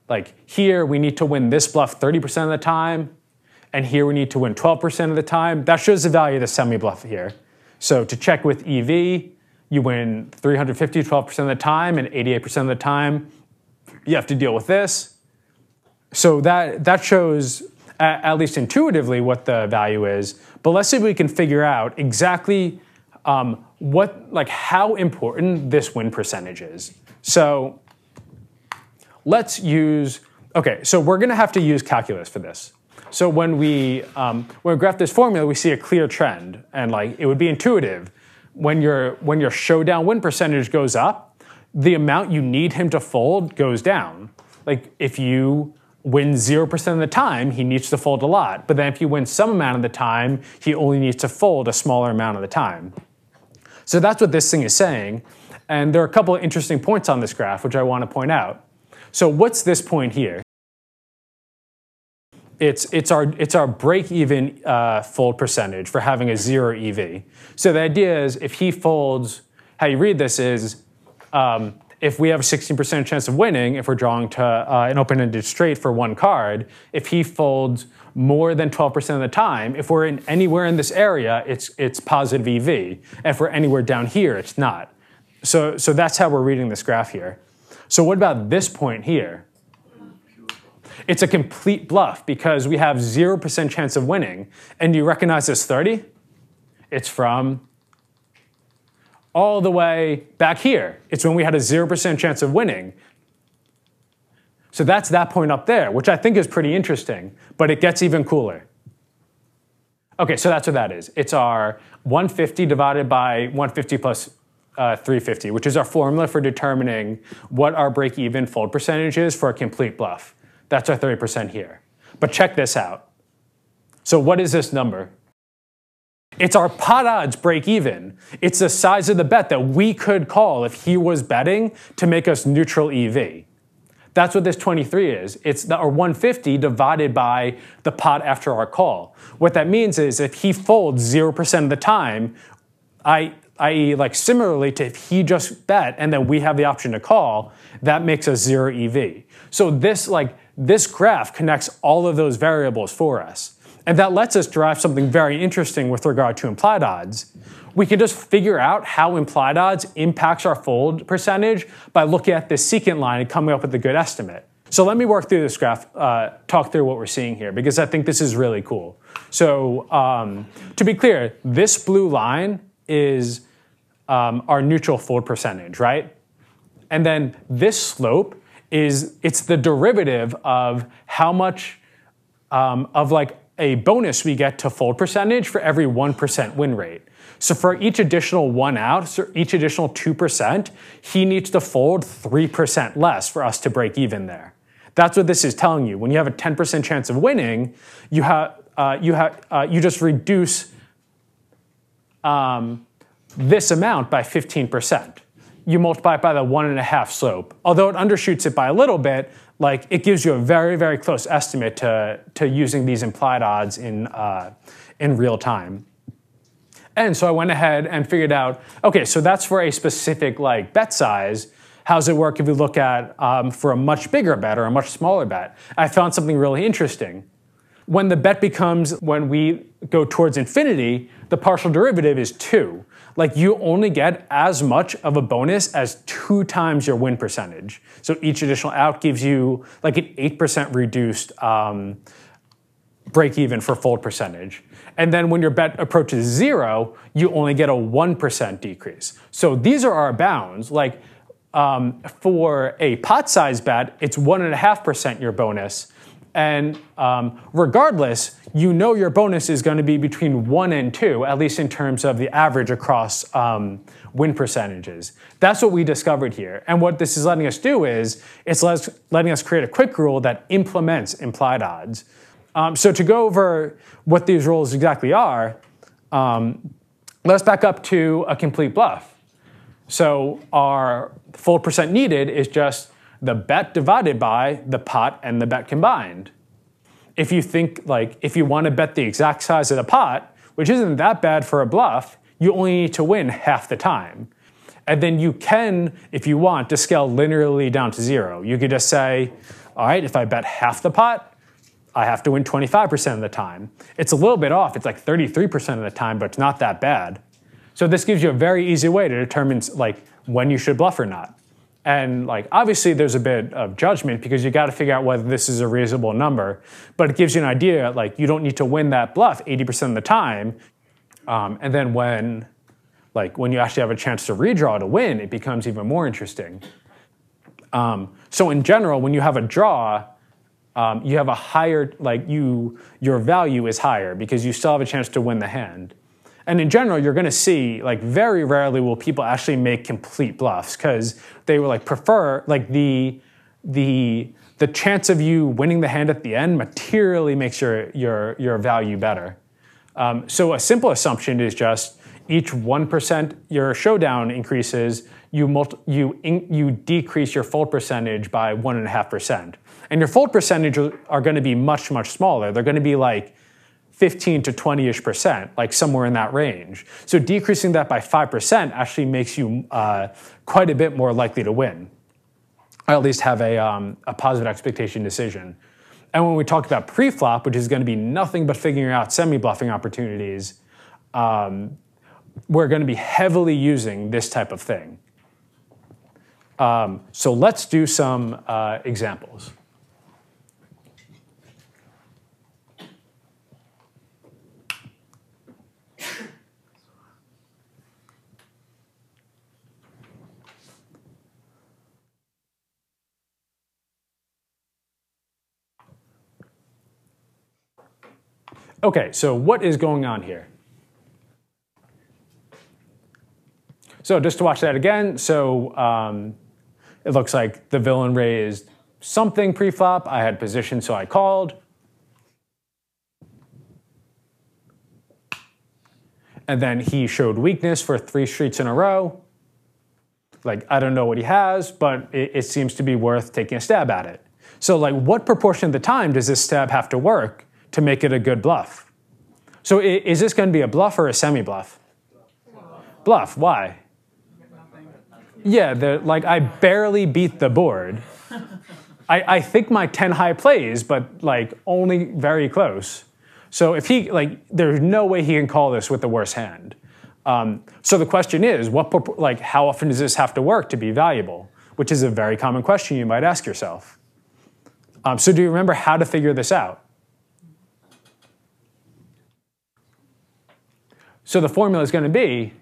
like here we need to win this bluff 30% of the time and here we need to win 12% of the time. That shows the value of the semi-bluff here. So to check with EV, you win 350 12% of the time and 88% of the time you have to deal with this so that that shows at, at, least intuitively what the value is. But let's see if we can figure out exactly um, what like how important this win percentage is. So let's use okay. So we're to have to use calculus for this. So when we um, when we graph this formula, we see a clear trend, and like it would be intuitive when your when your showdown win percentage goes up, the amount you need him to fold goes down. Like if you win 0% of the time, he needs to fold a lot. But then if you win some amount of the time, he only needs to fold a smaller amount of the time. So that's what this thing is saying. And there are a couple of interesting points on this graph, which I want to point out. So what's this point here? It's, it's our, it's our break-even uh, fold percentage for having a zero EV. So the idea is if he folds, how you read this is um, if we have a 16% chance of winning, if we're drawing to uh, an open-ended straight for one card, if he folds more than 12% of the time, if we're in anywhere in this area, it's, it's positive EV. If we're anywhere down here, it's not. So, so that's how we're reading this graph here. So what about this point here? It's a complete bluff because we have 0% chance of winning. And you recognize this 30? It's from all the way back here. It's when we had a 0% chance of winning. So that's that point up there, which I think is pretty interesting, but it gets even cooler. Okay, so that's what that is. It's our 150 divided by 150 plus, uh, 350, which is our formula for determining what our break-even fold percentage is for a complete bluff. That's our 30% here. But check this out. So what is this number? It's our pot odds break even. It's the size of the bet that we could call if he was betting to make us neutral EV. That's what this 23 is. It's the, our 150 divided by the pot after our call. What that means is if he folds 0% of the time, I, i.e., like similarly to if he just bet and then we have the option to call, that makes us zero EV. So this like this graph connects all of those variables for us. And that lets us derive something very interesting with regard to implied odds. We can just figure out how implied odds impacts our fold percentage by looking at this secant line and coming up with a good estimate. So let me work through this graph, uh, talk through what we're seeing here, because I think this is really cool. So um, to be clear, this blue line is um, our neutral fold percentage, right? And then this slope is, it's the derivative of how much um, of like a bonus we get to fold percentage for every 1% win rate. So for each additional one out, so each additional 2%, he needs to fold 3% less for us to break even there. That's what this is telling you. When you have a 10% chance of winning, you, have, uh, you, have, uh, you just reduce um, this amount by 15%. You multiply it by the one and a half slope. Although it undershoots it by a little bit, like it gives you a very, very close estimate to, to using these implied odds in, uh, in real time. And so I went ahead and figured out, okay, so that's for a specific like bet size. How does it work if we look at um, for a much bigger bet or a much smaller bet? I found something really interesting. When the bet becomes, when we go towards infinity, the partial derivative is two. Like you only get as much of a bonus as two times your win percentage. So each additional out gives you like an 8% reduced um, break even for fold percentage. And then when your bet approaches zero, you only get a 1% decrease. So these are our bounds. Like um, for a pot size bet, it's 1.5% your bonus. And um, regardless, you know your bonus is going to be between 1 and 2, at least in terms of the average across um, win percentages. That's what we discovered here. And what this is letting us do is it's letting us create a quick rule that implements implied odds. Um, so to go over what these rules exactly are, um, let's back up to a complete bluff. So our full percent needed is just the bet divided by the pot and the bet combined. If you think like if you want to bet the exact size of the pot, which isn't that bad for a bluff, you only need to win half the time. And then you can, if you want, to scale linearly down to zero. You could just say, all right, if I bet half the pot, I have to win 25% of the time. It's a little bit off. It's like 33% of the time, but it's not that bad. So this gives you a very easy way to determine like when you should bluff or not. And like obviously there's a bit of judgment because you got to figure out whether this is a reasonable number, but it gives you an idea like you don't need to win that bluff 80% of the time. Um, and then when like when you actually have a chance to redraw to win, it becomes even more interesting. Um, so in general, when you have a draw, um, you have a higher, like you, your value is higher because you still have a chance to win the hand. And in general, you're going to see, like, very rarely will people actually make complete bluffs because they will like prefer, like, the the the chance of you winning the hand at the end materially makes your your your value better. Um, so a simple assumption is just each one percent your showdown increases, you multi- you in, you decrease your fold percentage by one and a half percent. And your fold percentage are going to be much, much smaller. They're going to be like 15 to 20 ish percent, like somewhere in that range. So decreasing that by 5% actually makes you uh, quite a bit more likely to win, or at least have a, um, a positive expectation decision. And when we talk about pre-flop, which is going to be nothing but figuring out semi-bluffing opportunities, um, we're going to be heavily using this type of thing. Um, so let's do some uh, examples. Okay, so what is going on here? So just to watch that again, so um, it looks like the villain raised something pre-flop. I had position, so I called. And then he showed weakness for three streets in a row. Like, I don't know what he has, but it, it seems to be worth taking a stab at it. So like, what proportion of the time does this stab have to work to make it a good bluff. So is this going to be a bluff or a semi-bluff? Bluff. Why? Yeah, like I barely beat the board. I, I think my 10 high plays, but like only very close. So if he, like, there's no way he can call this with the worst hand. Um, so the question is, what, like, how often does this have to work to be valuable? Which is a very common question you might ask yourself. Um, so do you remember how to figure this out? So the formula is going to be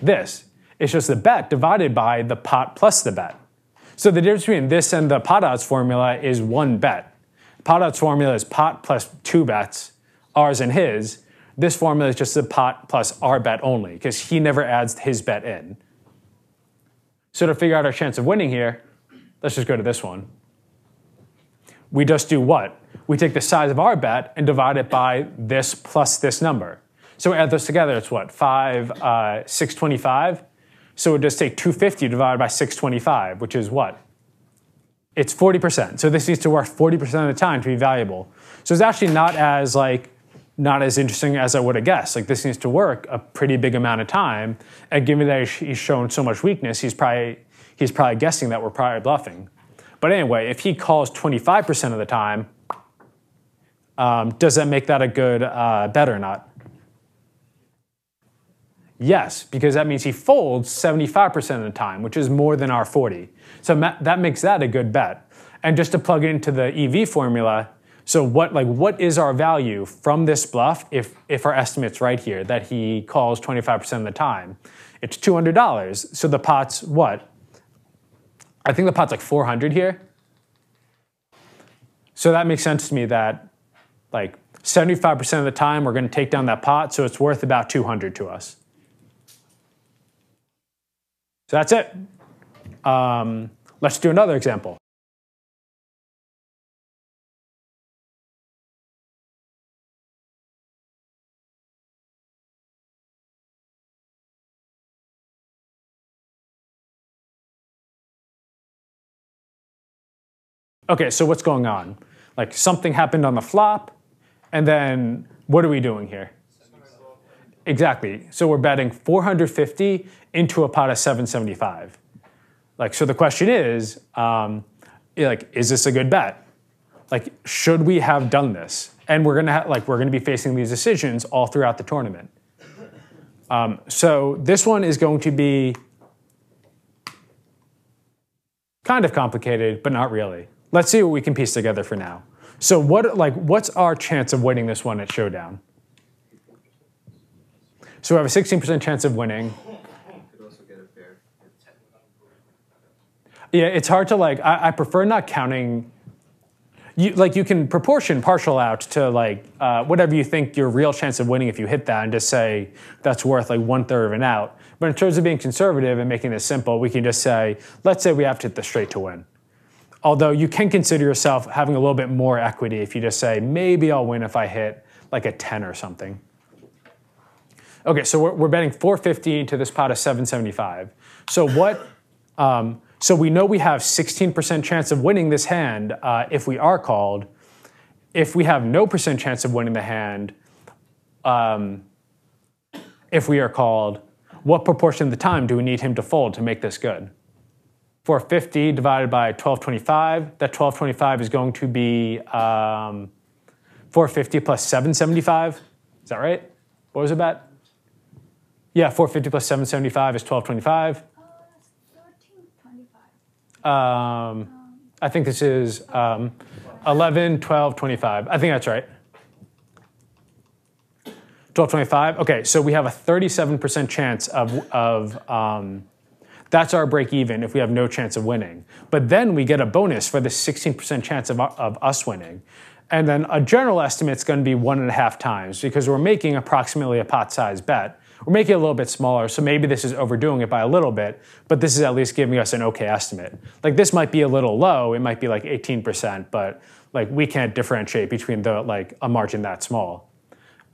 this. It's just the bet divided by the pot plus the bet. So the difference between this and the pot odds formula is one bet. Pot odds formula is pot plus two bets, ours and his. This formula is just the pot plus our bet only, because he never adds his bet in. So to figure out our chance of winning here, let's just go to this one. We just do what? We take the size of our bet and divide it by this plus this number. So we add those together, it's what, 5, uh, 625? So we'll just take 250 divided by 625, which is what? It's 40%. So this needs to work 40% of the time to be valuable. So it's actually not as like not as interesting as I would have guessed. Like this needs to work a pretty big amount of time, and given that he's shown so much weakness, he's probably he's probably guessing that we're probably bluffing. But anyway, if he calls 25% of the time, um, does that make that a good uh, bet or not? Yes, because that means he folds 75% of the time, which is more than our 40. So that makes that a good bet. And just to plug it into the EV formula, so what like what is our value from this bluff if if our estimate's right here that he calls 25% of the time? It's $200. So the pot's what? I think the pot's like 400 here. So that makes sense to me that like 75% of the time we're going to take down that pot, so it's worth about 200 to us. So that's it. Um, let's do another example. Okay, so what's going on? Like something happened on the flop, and then what are we doing here? Exactly. So we're betting 450 into a pot of 775. Like, so the question is, um, like, is this a good bet? Like, should we have done this? And we're gonna ha- like we're gonna be facing these decisions all throughout the tournament. Um, so this one is going to be kind of complicated, but not really. Let's see what we can piece together for now. So what like what's our chance of winning this one at showdown? So we have a 16% chance of winning. Yeah, it's hard to like. I, I prefer not counting. You like you can proportion partial out to like uh, whatever you think your real chance of winning if you hit that, and just say that's worth like one third of an out. But in terms of being conservative and making this simple, we can just say, let's say we have to hit the straight to win. Although you can consider yourself having a little bit more equity if you just say, maybe I'll win if I hit like a 10 or something. Okay, so we're, we're betting 450 to this pot of 775. So what? Um, so we know we have 16% chance of winning this hand uh, if we are called. If we have no percent chance of winning the hand, um, if we are called, what proportion of the time do we need him to fold to make this good? 450 divided by 1225, that 1225 is going to be um, 450 plus 775. Is that right? What was it about? Yeah, 450 plus 775 is 1225. Um, I think this is um, 11, 12, 25. I think that's right. 1225. Okay, so we have a 37% chance of, of um, that's our break even if we have no chance of winning. But then we get a bonus for the 16% chance of, of us winning. And then a general estimate is going to be one and a half times because we're making approximately a pot size bet. We're making it a little bit smaller, so maybe this is overdoing it by a little bit, but this is at least giving us an okay estimate. Like this might be a little low, it might be like 18%, but like we can't differentiate between the like a margin that small.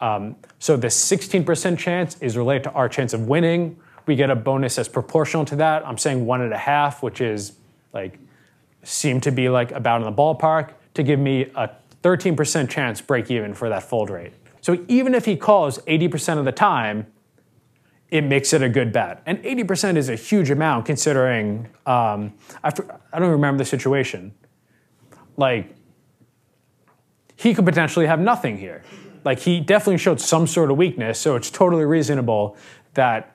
Um, so the 16% chance is related to our chance of winning. We get a bonus that's proportional to that. I'm saying one and a half, which is like seem to be like about in the ballpark to give me a 13% chance break even for that fold rate. So even if he calls 80% of the time, it makes it a good bet. And 80% is a huge amount considering, um, I, I don't remember the situation. Like, he could potentially have nothing here. Like, he definitely showed some sort of weakness, so it's totally reasonable that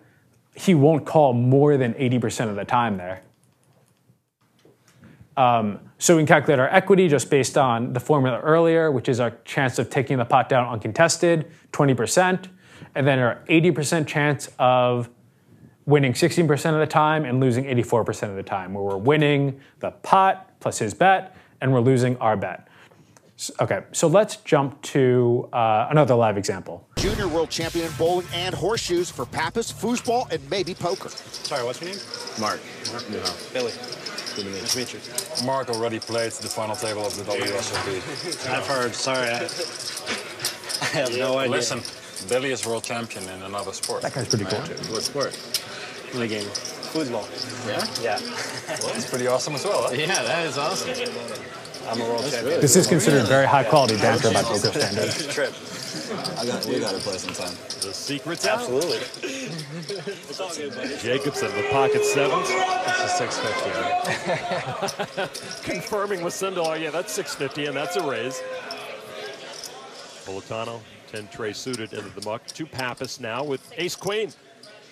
he won't call more than 80% of the time there. Um, so we can calculate our equity just based on the formula earlier, which is our chance of taking the pot down uncontested, 20%, and then our 80% chance of winning 16% of the time and losing 84% of the time, where we're winning the pot plus his bet, and we're losing our bet. Okay, so let's jump to uh, another live example. Junior world champion in bowling and horseshoes for Pappas, foosball, and maybe poker. Sorry, what's your name? Mark. Mark? Yeah. Billy. Good to meet to meet you. Mark already played to the final table of the WSOP. I've heard. Sorry, I, I have Yeah, no idea. Listen, Billy is world champion in another sport. That guy's pretty cool too. What sport? In The game. Football. Yeah? Yeah. Well, it's pretty awesome as well, huh? Yeah, that is awesome. I'm a world champion. This is considered very high quality banter by poker standards. Trip. I got, we got to play sometime. The secret's out. Absolutely. Jacobson with pocket sevens. It's a 650. Right? Confirming with Sindelar, oh, yeah, that's 650, and that's a raise. Politano, 10 tray suited into the muck. Two Pappas now with ace queen.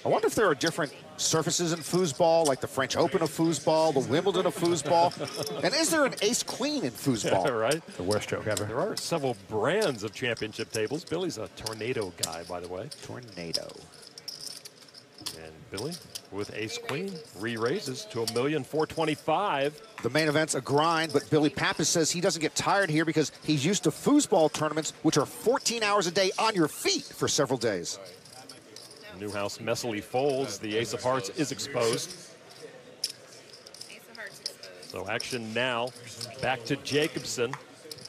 I wonder if there are different surfaces in foosball, like the French Open of foosball, the Wimbledon of foosball. and is there an ace queen in foosball? right? The worst joke ever. There are several brands of championship tables. Billy's a tornado guy, by the way. Tornado. And Billy with ace queen re-raises to a million four twenty-five. The main event's a grind, but Billy Pappas says he doesn't get tired here because he's used to foosball tournaments, which are 14 hours a day on your feet for several days. Newhouse messily folds. The ace of hearts is exposed. So action now. Back to Jacobson.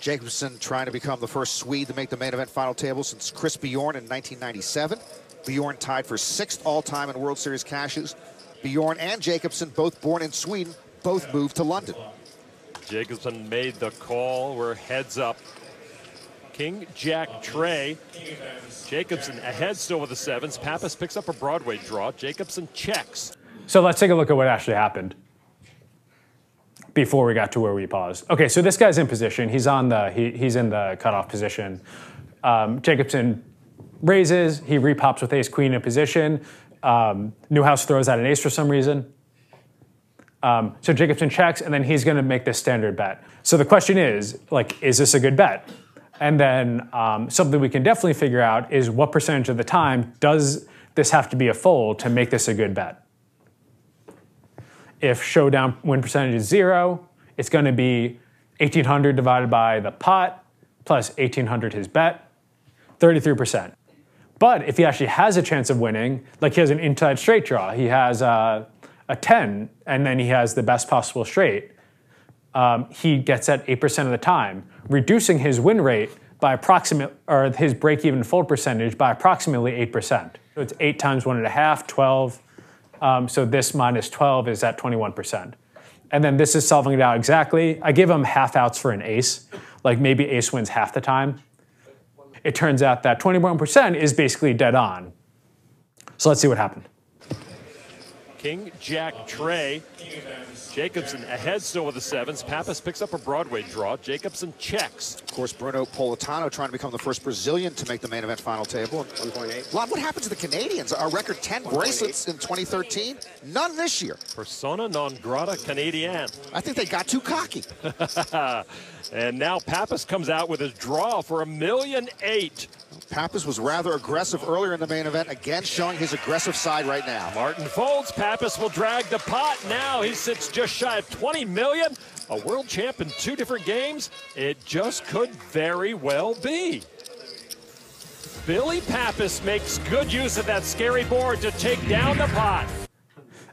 Jacobson trying to become the first Swede to make the main event final table since Chris Bjorn in 1997. Bjorn tied for sixth all-time in World Series cashes. Bjorn and Jacobson, both born in Sweden, both moved to London. Jacobson made the call. We're heads up. King Jack Trey. Jacobson ahead still with the sevens. Pappas picks up a Broadway draw. Jacobson checks. So let's take a look at what actually happened before we got to where we paused. Okay, so this guy's in position. He's on the he, he's in the cutoff position. Um, Jacobson raises. He repops with ace queen in position. Um, Newhouse throws out an ace for some reason. Um, so Jacobson checks, and then he's going to make this standard bet. So the question is, like, is this a good bet? And then um, something we can definitely figure out is what percentage of the time does this have to be a fold to make this a good bet? If showdown win percentage is zero, it's going to be 1800 divided by the pot plus 1800 his bet, 33%. But if he actually has a chance of winning, like he has an inside straight draw, he has a, a 10, and then he has the best possible straight, um, he gets that 8% of the time, reducing his win rate by approximate, or his break even fold percentage by approximately 8%. So it's 8 times 1.5, 12. Um, so this minus 12 is at 21%. And then this is solving it out exactly. I give him half outs for an ace, like maybe ace wins half the time. It turns out that 21% is basically dead on. So let's see what happened. King Jack Trey. Jacobson ahead still with the sevens. Pappas picks up a Broadway draw. Jacobson checks. Of course, Bruno Politano trying to become the first Brazilian to make the main event final table. 1.8. Lon, what happened to the Canadians? Our record 10 bracelets in 2013, none this year. Persona non grata Canadian. I think they got too cocky. and now Pappas comes out with his draw for a million eight. Pappas was rather aggressive earlier in the main event, again showing his aggressive side right now. Martin folds. Pappas will drag the pot. Now he sits just shy of 20 million. A world champ in two different games. It just could very well be. Billy Pappas makes good use of that scary board to take down the pot.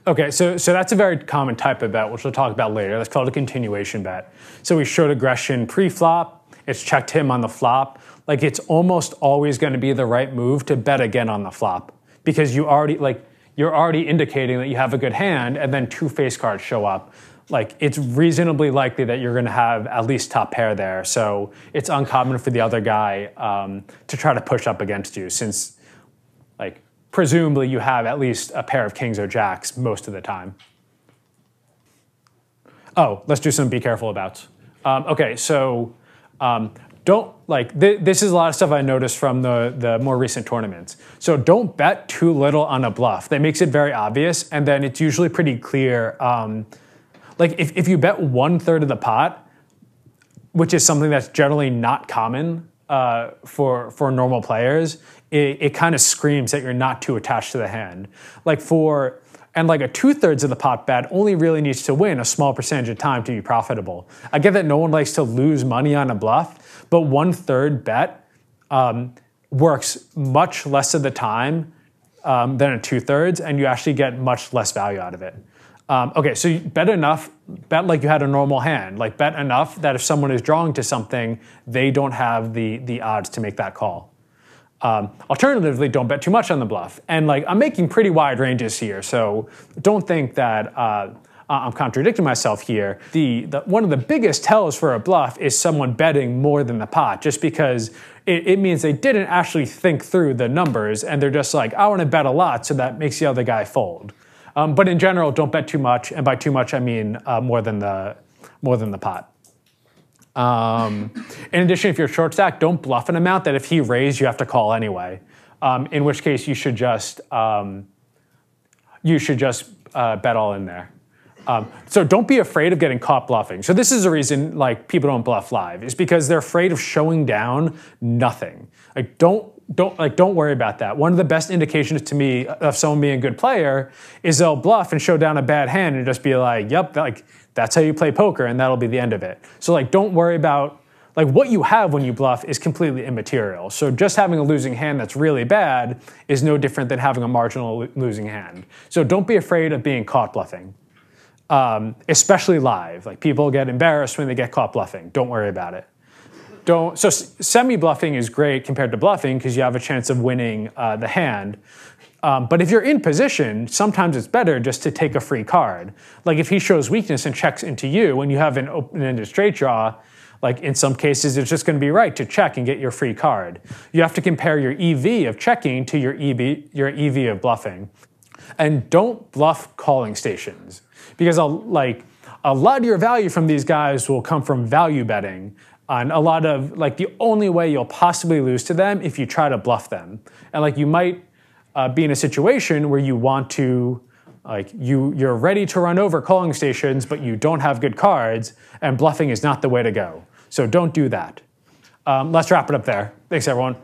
Okay, so, so that's a very common type of bet, which we'll talk about later. That's called a continuation bet. So we showed aggression pre-flop. It's checked him on the flop. Like it's almost always going to be the right move to bet again on the flop because you already like you're already indicating that you have a good hand, and then two face cards show up. Like it's reasonably likely that you're going to have at least top pair there. So it's uncommon for the other guy um, to try to push up against you since like presumably you have at least a pair of kings or jacks most of the time. Oh, let's do some be careful abouts. Um, okay, so um, don't like th- this is a lot of stuff I noticed from the the more recent tournaments. So don't bet too little on a bluff. That makes it very obvious, and then it's usually pretty clear. Um, like if, if you bet one third of the pot, which is something that's generally not common uh, for for normal players, it, it kind of screams that you're not too attached to the hand. Like for and like a two thirds of the pot bet only really needs to win a small percentage of time to be profitable. I get that no one likes to lose money on a bluff, but one third bet um, works much less of the time um, than a two thirds, and you actually get much less value out of it. Um, okay, so you bet enough, bet like you had a normal hand, like bet enough that if someone is drawing to something, they don't have the the odds to make that call. Um, alternatively, don't bet too much on the bluff. And like I'm making pretty wide ranges here, so don't think that uh, I'm contradicting myself here. The, the, one of the biggest tells for a bluff is someone betting more than the pot, just because it, it means they didn't actually think through the numbers and they're just like, I want to bet a lot, so that makes the other guy fold. Um, but in general, don't bet too much, and by too much I mean uh, more than the more than the pot. Um, in addition, if you're short stack, don't bluff an amount that if he raised, you have to call anyway. Um, in which case, you should just um, you should just uh, bet all in there. Um, so don't be afraid of getting caught bluffing. So this is a reason like people don't bluff live is because they're afraid of showing down nothing. Like don't don't like don't worry about that. One of the best indications to me of someone being a good player is they'll bluff and show down a bad hand and just be like, "Yep, like that's how you play poker, and that'll be the end of it. So like, don't worry about like what you have when you bluff is completely immaterial. So just having a losing hand that's really bad is no different than having a marginal losing hand. So don't be afraid of being caught bluffing, um, especially live. Like people get embarrassed when they get caught bluffing. Don't worry about it. Don't. So semi bluffing is great compared to bluffing because you have a chance of winning uh, the hand. Um, but if you're in position, sometimes it's better just to take a free card. Like if he shows weakness and checks into you when you have an open-ended straight draw, like in some cases it's just going to be right to check and get your free card. You have to compare your EV of checking to your EV, your EV of bluffing. And don't bluff calling stations because like a lot of your value from these guys will come from value betting. And a lot of like the only way you'll possibly lose to them if you try to bluff them. And like you might uh, be in a situation where you want to like you you're ready to run over calling stations but you don't have good cards and bluffing is not the way to go. So don't do that. Um, let's wrap it up there. Thanks everyone